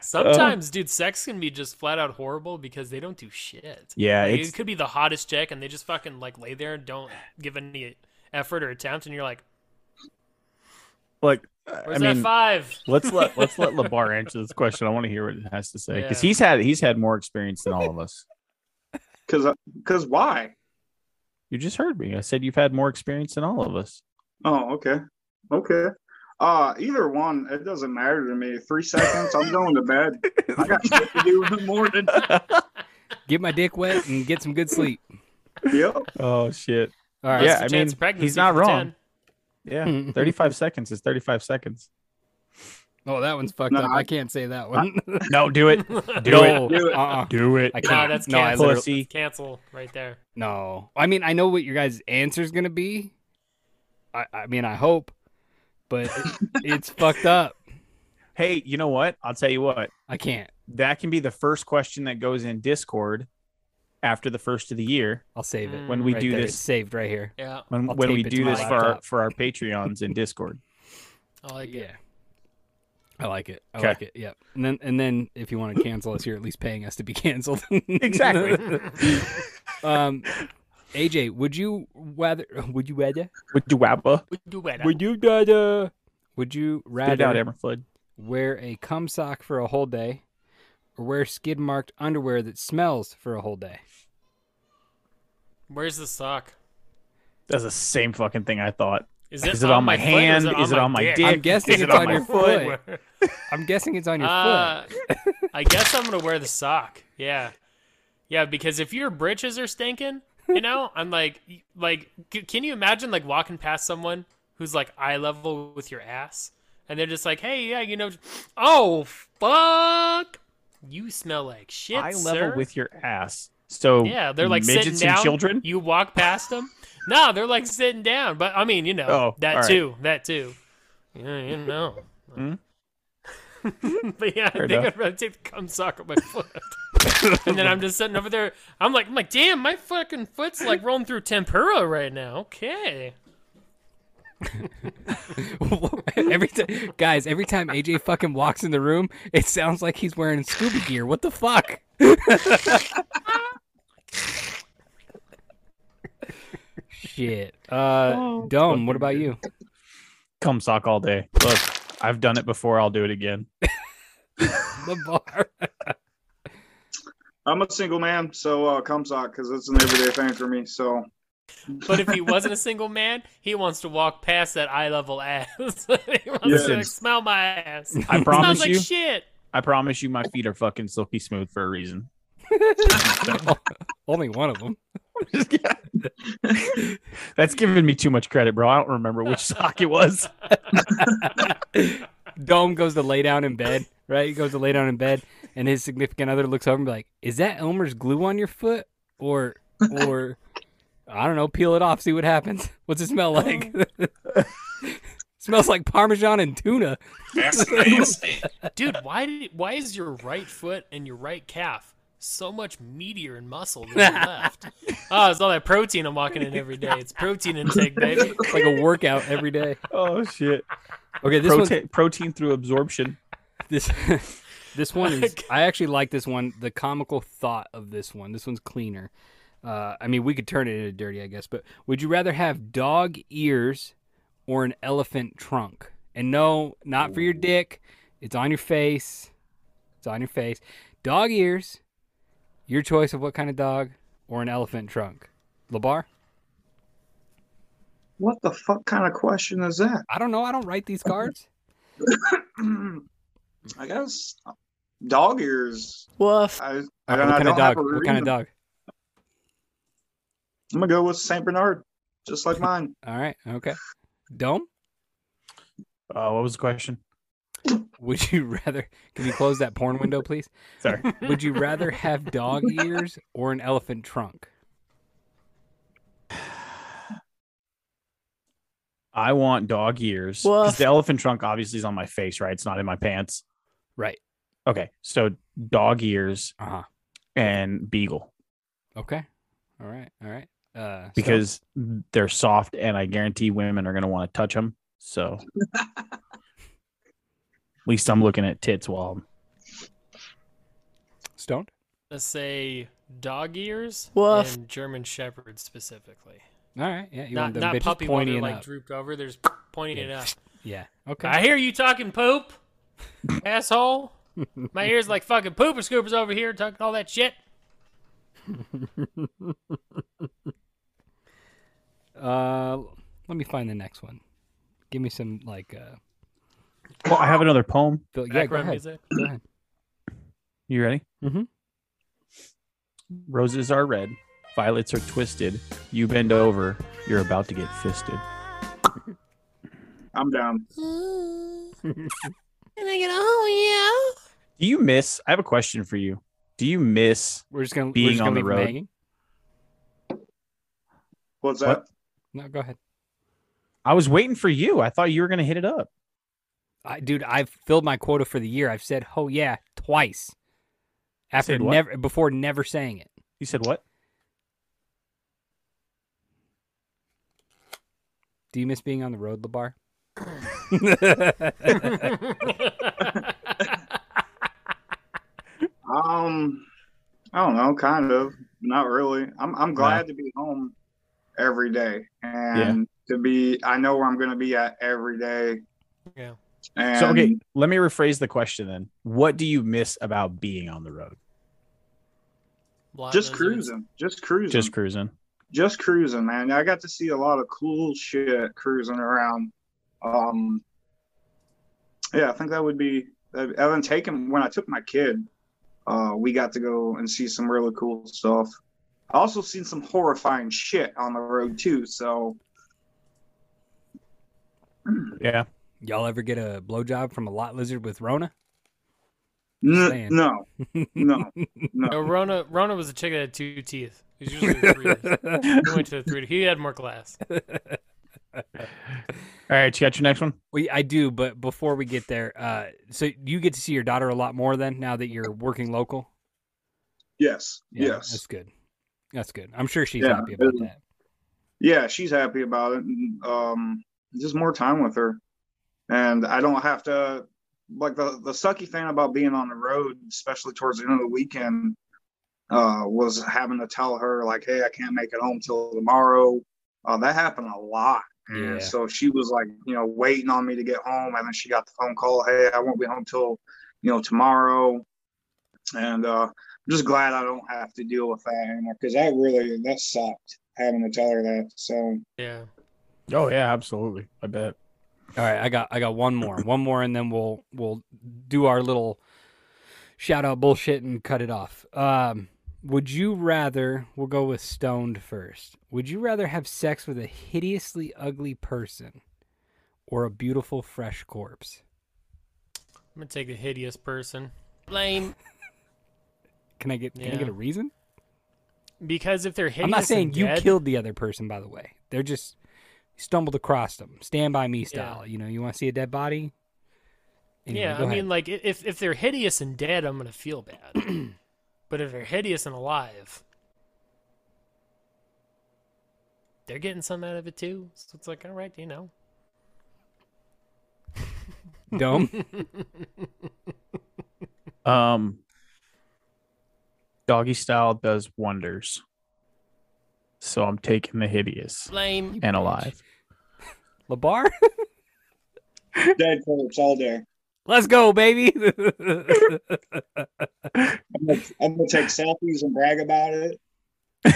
Speaker 6: Sometimes, dude, sex can be just flat out horrible because they don't do shit.
Speaker 5: Yeah,
Speaker 6: Like, it could be the hottest chick, and they just fucking like lay there and don't give any effort or attempt, and you're like,
Speaker 5: Like, I
Speaker 6: "Where's
Speaker 5: mean,
Speaker 6: that five?
Speaker 5: let's let let's let Labar answer this question. I want to hear what it has to say because
Speaker 6: Yeah.
Speaker 5: he's had he's had more experience than all of us.
Speaker 7: Because because why?
Speaker 5: You just heard me. I said you've had more experience than all of us.
Speaker 7: Oh, okay, okay. Uh, either one, it doesn't matter to me. Three seconds, I'm going to bed. I got shit to do in the morning.
Speaker 4: Get my dick wet and get some good sleep.
Speaker 7: Yep.
Speaker 5: Oh shit.
Speaker 4: All right.
Speaker 5: Yeah, I mean,
Speaker 6: chance of
Speaker 5: he's not
Speaker 6: for
Speaker 5: wrong.
Speaker 6: 10.
Speaker 5: Yeah, thirty five seconds is thirty five seconds.
Speaker 4: Oh, that one's fucked
Speaker 7: No,
Speaker 4: up.
Speaker 7: I-
Speaker 4: I can't say that one.
Speaker 5: No, do it. Do
Speaker 4: no,
Speaker 5: it.
Speaker 7: Do it.
Speaker 4: uh-uh.
Speaker 5: Do it.
Speaker 4: I can't.
Speaker 6: that's
Speaker 4: no, I
Speaker 6: cancel.
Speaker 4: literally,
Speaker 5: Pussy.
Speaker 6: Cancel right there.
Speaker 4: no. I mean, I know what your guys' answer is gonna be. I, I mean, I hope, but it, it's fucked up.
Speaker 5: Hey, you know what? I'll tell you what.
Speaker 4: I can't.
Speaker 5: That can be the first question that goes in Discord after the first of the year
Speaker 4: I'll save it.
Speaker 5: when we
Speaker 4: Right
Speaker 5: do
Speaker 4: there.
Speaker 5: this.
Speaker 4: It's saved right here.
Speaker 6: Yeah,
Speaker 5: When when we
Speaker 4: tape it to
Speaker 5: do this for our for our Patreons in Discord.
Speaker 6: I like it.
Speaker 4: Yeah. I like it. I
Speaker 5: Okay.
Speaker 4: like it. Yep. And then and then if you want to cancel us, you're at least paying us to be canceled.
Speaker 5: Exactly.
Speaker 4: um, AJ, would you rather? Would you rather?
Speaker 5: Would you wabba?
Speaker 6: We do better.
Speaker 4: Would you rather? Would you
Speaker 5: Spit it out,
Speaker 4: rather wear a cum sock for a whole day, or wear skid marked underwear that smells for a whole day?
Speaker 6: Where's the sock?
Speaker 5: That's the same fucking thing I thought.
Speaker 6: Is it,
Speaker 5: Is it on my
Speaker 6: foot or
Speaker 5: hand? Is it on my
Speaker 6: dick?
Speaker 5: dick?
Speaker 4: I'm guessing
Speaker 5: Is it on
Speaker 4: on
Speaker 5: my
Speaker 4: your foot. I'm guessing it's on your
Speaker 6: Uh,
Speaker 4: foot.
Speaker 6: I guess I'm gonna wear the sock. Yeah, yeah. Because if your britches are stinking, you know, I'm like, like, c- can you imagine like walking past someone who's like eye level with your ass, and they're just like, "Hey, yeah, you know, oh fuck, you smell like shit,
Speaker 5: I level with your ass. So
Speaker 6: yeah, they're like
Speaker 5: midgets
Speaker 6: sitting
Speaker 5: and
Speaker 6: down.
Speaker 5: children.
Speaker 6: You walk past them. no, they're like sitting down. But I mean, you know,
Speaker 5: Oh,
Speaker 6: that
Speaker 5: all right.
Speaker 6: too, that too. Yeah, you know.
Speaker 5: Hmm?
Speaker 6: but yeah,
Speaker 5: Fair
Speaker 6: I think
Speaker 5: enough.
Speaker 6: I'd rather take the cum sock on my foot. and then I'm just sitting over there. I'm like, I'm like, damn, my fucking foot's like rolling through tempura right now. Okay.
Speaker 4: every time, guys, every time AJ fucking walks in the room, it sounds like he's wearing scuba gear. What the fuck? Shit. Uh, Dome. What about you?
Speaker 5: Cum sock all day. Look, I've done it before. I'll do it again.
Speaker 4: The bar.
Speaker 7: I'm a single man, so uh, cum sock because it's an everyday thing for me. So
Speaker 6: But if he wasn't a single man, he wants to walk past that eye level ass. he wants to like, smell my ass.
Speaker 5: I promise
Speaker 6: Smells like
Speaker 5: you.
Speaker 6: shit.
Speaker 5: I promise you, my feet are fucking silky smooth for a reason.
Speaker 4: Only one of them.
Speaker 5: That's giving me too much credit, bro. I don't remember which sock it was.
Speaker 4: Dome goes to lay down in bed, right? He goes to lay down in bed, and his significant other looks over and be like, "Is that Elmer's glue on your foot, or, or, I don't know, peel it off, see what happens. What's it smell like? Smells like Parmesan and tuna.
Speaker 6: Dude, why did why is your right foot and your right calf so much meatier and muscle than your left? Oh, it's all that protein I'm walking in every day. It's protein intake, baby.
Speaker 4: It's like a workout every day.
Speaker 5: Oh shit!
Speaker 4: Okay, this
Speaker 5: Protein,
Speaker 4: one,
Speaker 5: protein through absorption.
Speaker 4: this, this one is. I actually like this one. The comical thought of this one. This one's cleaner. Uh, I mean, we could turn it into dirty, I guess. But would you rather have dog ears or an elephant trunk? And no, not for your dick. It's on your face. It's on your face. Dog ears. Your choice of what kind of dog or an elephant trunk. Labar?
Speaker 7: what the fuck kind of question is that?
Speaker 4: I don't know. I don't write these cards.
Speaker 7: I guess dog ears.
Speaker 1: Woof.
Speaker 7: I, I,
Speaker 4: All right,
Speaker 7: I
Speaker 4: what kind of
Speaker 7: don't have
Speaker 4: dog?
Speaker 7: a
Speaker 4: What kind of dog?
Speaker 7: I'm gonna go with Saint Bernard, just like mine.
Speaker 4: All right. Okay. Dome?
Speaker 5: Uh, what was the question?
Speaker 4: Would you rather? Can you close that porn window, please?
Speaker 5: Sorry.
Speaker 4: Would you rather have dog ears or an elephant trunk?
Speaker 5: I want dog ears.
Speaker 1: Woof.
Speaker 5: Because the elephant trunk obviously is on my face, right? It's not in my pants.
Speaker 4: Right.
Speaker 5: Okay, so dog ears
Speaker 4: Uh huh.
Speaker 5: and beagle
Speaker 4: Okay. All right. All right. Uh, so-
Speaker 5: because they're soft, and I guarantee women are gonna want to touch them. So at least I'm looking at tits while I'm
Speaker 4: stoned.
Speaker 6: Let's say dog ears
Speaker 1: Woof.
Speaker 6: and German shepherds specifically.
Speaker 4: All right. Yeah. You
Speaker 6: not
Speaker 4: want them
Speaker 6: not
Speaker 4: bitches
Speaker 6: puppy while
Speaker 4: pointy
Speaker 6: they're
Speaker 4: and
Speaker 6: like
Speaker 4: up.
Speaker 6: drooped over. There's pointing it up.
Speaker 4: Yeah. Okay.
Speaker 6: I hear you talking poop, asshole. My ears like fucking pooper scoopers over here talking all that shit.
Speaker 4: Uh, let me find the next one. Give me some like uh.
Speaker 5: Well, I have another poem.
Speaker 4: Phil- yeah. Go ahead.
Speaker 6: music.
Speaker 4: Go ahead.
Speaker 5: You ready?
Speaker 4: Mhm.
Speaker 5: Roses are red, violets are twisted. You bend over, you're about to get fisted.
Speaker 7: I'm down. Can I get a Oh, yeah.
Speaker 5: Do you miss? I have a question for you. Do you miss?
Speaker 4: We're just gonna
Speaker 5: Being
Speaker 4: just
Speaker 5: on
Speaker 4: gonna
Speaker 5: the
Speaker 4: leave
Speaker 5: road.
Speaker 4: Maggie.
Speaker 7: What's that?
Speaker 5: What?
Speaker 4: No, go ahead.
Speaker 5: I was waiting for you. I thought you were gonna hit it up.
Speaker 4: I, dude, I've filled my quota for the year. I've said, "Oh yeah," twice. After
Speaker 5: Said what?
Speaker 4: never before never saying it.
Speaker 5: You said what?
Speaker 4: Do you miss being on the road, Labar?
Speaker 7: Um, I don't know, kind of, not really. I'm I'm glad to be home every day and to be. I know where I'm going to be at every day.
Speaker 6: Yeah.
Speaker 7: And
Speaker 5: So okay, let me rephrase the question then. What do you miss about being on the road?
Speaker 7: Just cruising, just cruising,
Speaker 5: Just cruising.
Speaker 7: just cruising, man. I got to see a lot of cool shit cruising around. Um, yeah, I think that would be. I've been taking when I took my kid. Uh, we got to go and see some really cool stuff. I also seen some horrifying shit on the road too. So
Speaker 5: Yeah.
Speaker 4: Y'all ever get a blowjob from a lot lizard with Rona?
Speaker 7: N- no, no,
Speaker 6: No,
Speaker 7: no.
Speaker 6: Rona Rona was a chick that had two teeth. He's usually three. he went to three. He had more class.
Speaker 5: All right, you got your next one.
Speaker 4: We, I do, but before we get there, uh, so you get to see your daughter a lot more then now that you're working local.
Speaker 7: Yes,
Speaker 4: Yeah,
Speaker 7: yes.
Speaker 4: that's good. That's good. I'm sure she's
Speaker 7: Yeah,
Speaker 4: happy about
Speaker 7: it-
Speaker 4: that.
Speaker 7: yeah, she's happy about it. And, um, just more time with her, and I don't have to. Like the the sucky thing about being on the road, especially towards the end of the weekend, uh, was having to tell her like, "Hey, I can't make it home till tomorrow." Uh, that happened a lot.
Speaker 4: Yeah.
Speaker 7: And so she was like, you know, waiting on me to get home, and then she got the phone call, "Hey, I won't be home till, you know, tomorrow." And uh, I'm just glad I don't have to deal with that anymore because that really that sucked having to tell her that. So
Speaker 6: Yeah.
Speaker 5: Oh yeah, absolutely. I bet.
Speaker 4: All right, I got I got one more, one more, and then we'll we'll do our little shout out bullshit and cut it off. Um, would you rather? We'll go with stoned first. Would you rather have sex with a hideously ugly person or a beautiful fresh corpse?
Speaker 6: I'm gonna take the hideous person. Blame
Speaker 4: Can I get Can I get a reason?
Speaker 6: because if they're hideous,
Speaker 4: I'm not saying
Speaker 6: and
Speaker 4: you
Speaker 6: dead,
Speaker 4: killed the other person, by the way. They're just stumbled across them. Stand by me style. You know, you want to see a dead body? Anyway,
Speaker 6: yeah,
Speaker 4: go
Speaker 6: I mean, like if if they're hideous and dead, I'm gonna feel bad. but if they're hideous and alive, they're getting some out of it too. So it's like, all right, you know.
Speaker 4: Dumb.
Speaker 5: Um, doggy style does wonders. So I'm taking the hideous
Speaker 6: Blame.
Speaker 5: and alive.
Speaker 4: Labar,
Speaker 7: dead corpse all day.
Speaker 4: let's go, baby.
Speaker 7: I'm gonna, I'm gonna take selfies and brag about it.
Speaker 4: dude,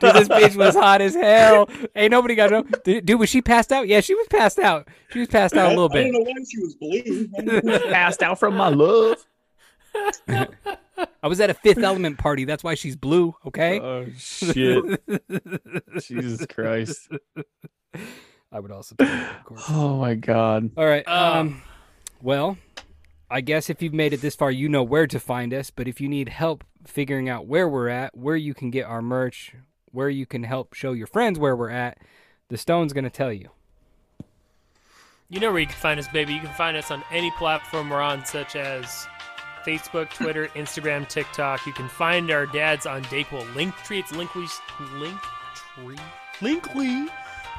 Speaker 4: this bitch was hot as hell. Ain't nobody got no. Dude, dude, was she passed out? Yeah, she was passed out. She was passed out a little bit.
Speaker 7: I don't know why she was blue. I don't know.
Speaker 5: Passed out from my love.
Speaker 4: I was at a Fifth Element party. That's why she's blue. Okay.
Speaker 5: Oh shit! Jesus Christ!
Speaker 4: I would also. Take that, of course.
Speaker 5: Oh my god!
Speaker 4: All right.
Speaker 6: Uh,
Speaker 4: Um. Well, I guess if you've made it this far, you know where to find us. But if you need help figuring out where we're at, where you can get our merch, where you can help show your friends where we're at, the Stone's gonna tell you.
Speaker 6: You know where you can find us, baby. You can find us on any platform we're on, such as Facebook, Twitter, Instagram, TikTok. You can find our dads on Dayquil Linktree. It's Linktree, Linktree, Linktree,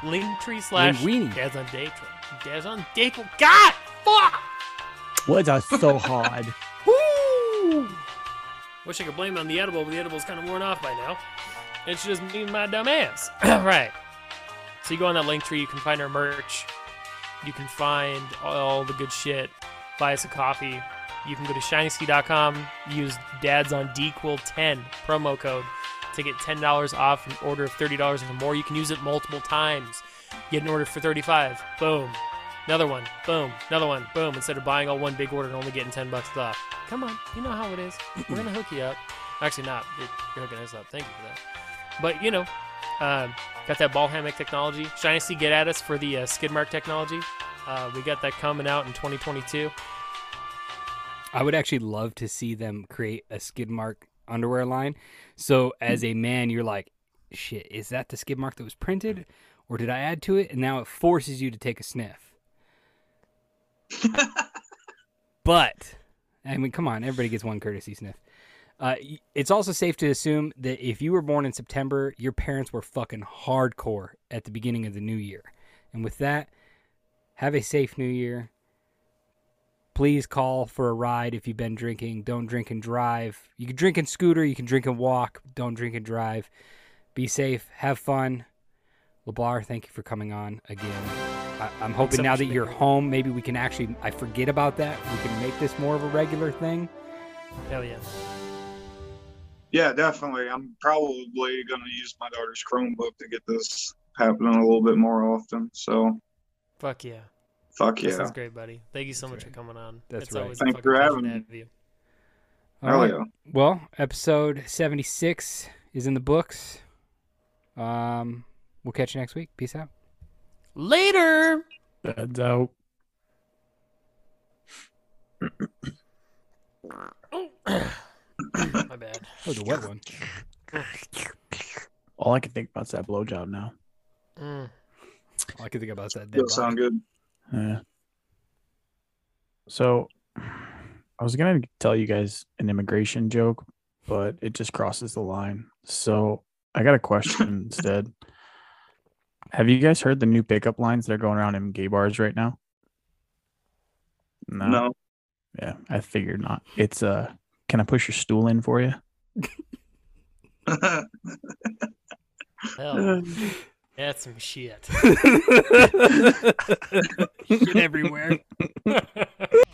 Speaker 6: Linktree slash
Speaker 4: Linguini.
Speaker 6: dads on Dayquil. Dads on Dayquil. God, fuck.
Speaker 5: What are so hard?
Speaker 6: Woo! Wish I could blame it on the edible, but the edible's kind of worn off by now. It's just me and my dumb ass. right. So you go on that link tree, you can find our merch. You can find all the good shit. Buy us a coffee. You can go to shinesty.com, use dads on DQuil10 promo code to get $10 off an order of $30 or more. You can use it multiple times. Get an order for 35 Boom. Another one. Boom. Another one. Boom. Instead of buying all one big order and only getting 10 bucks off. Come on. You know how it is. We're going to hook you up. Actually, not. You're, hooking us up. Thank you for that. But, you know, um, got that ball hammock technology. Shinesty, get at us for the uh, skid mark technology. Uh, we got that coming out in 2022.
Speaker 4: I would actually love to see them create a skid mark underwear line. So as a man, you're like, shit, is that the skid mark that was printed? Or did I add to it? And now it forces you to take a sniff. but, I mean, come on, everybody gets one courtesy sniff. Uh, it's also safe to assume that if you were born in September, your parents were fucking hardcore at the beginning of the new year. And with that, have a safe new year. Please call for a ride if you've been drinking. Don't drink and drive. You can drink and scooter, you can drink and walk. Don't drink and drive. Be safe. Have fun. Labar, thank you for coming on again. I, I'm hoping
Speaker 6: so
Speaker 4: now that you're home, maybe we can actually, I forget about that. We can make this more of a regular thing.
Speaker 6: Hell yeah.
Speaker 7: Yeah, definitely. I'm probably going to use my daughter's Chromebook to get this happening a little bit more often. So,
Speaker 6: Fuck yeah.
Speaker 7: Fuck
Speaker 6: This
Speaker 7: yeah.
Speaker 6: is great, buddy. Thank you so much
Speaker 4: right.
Speaker 6: for coming on.
Speaker 4: That's
Speaker 6: it's
Speaker 4: right.
Speaker 6: always
Speaker 7: Thanks for having me.
Speaker 6: have you.
Speaker 4: All
Speaker 7: yeah.
Speaker 4: Well, episode 76 is in the books. Um, we'll catch you next week. Peace out.
Speaker 6: Later.
Speaker 5: That's out.
Speaker 6: My bad.
Speaker 4: Oh, the wet one.
Speaker 5: All I can think about is that blowjob now.
Speaker 6: Mm.
Speaker 4: All I can think about is that dead
Speaker 7: Does sound good.
Speaker 5: Yeah. So I was gonna tell you guys an immigration joke, but it just crosses the line. So I got a question instead. Have you guys heard the new pickup lines that are going around in gay bars right now?
Speaker 7: No. no.
Speaker 5: Yeah, I figured not. It's uh can I push your stool in for you?
Speaker 6: That's some shit.
Speaker 4: Shit everywhere.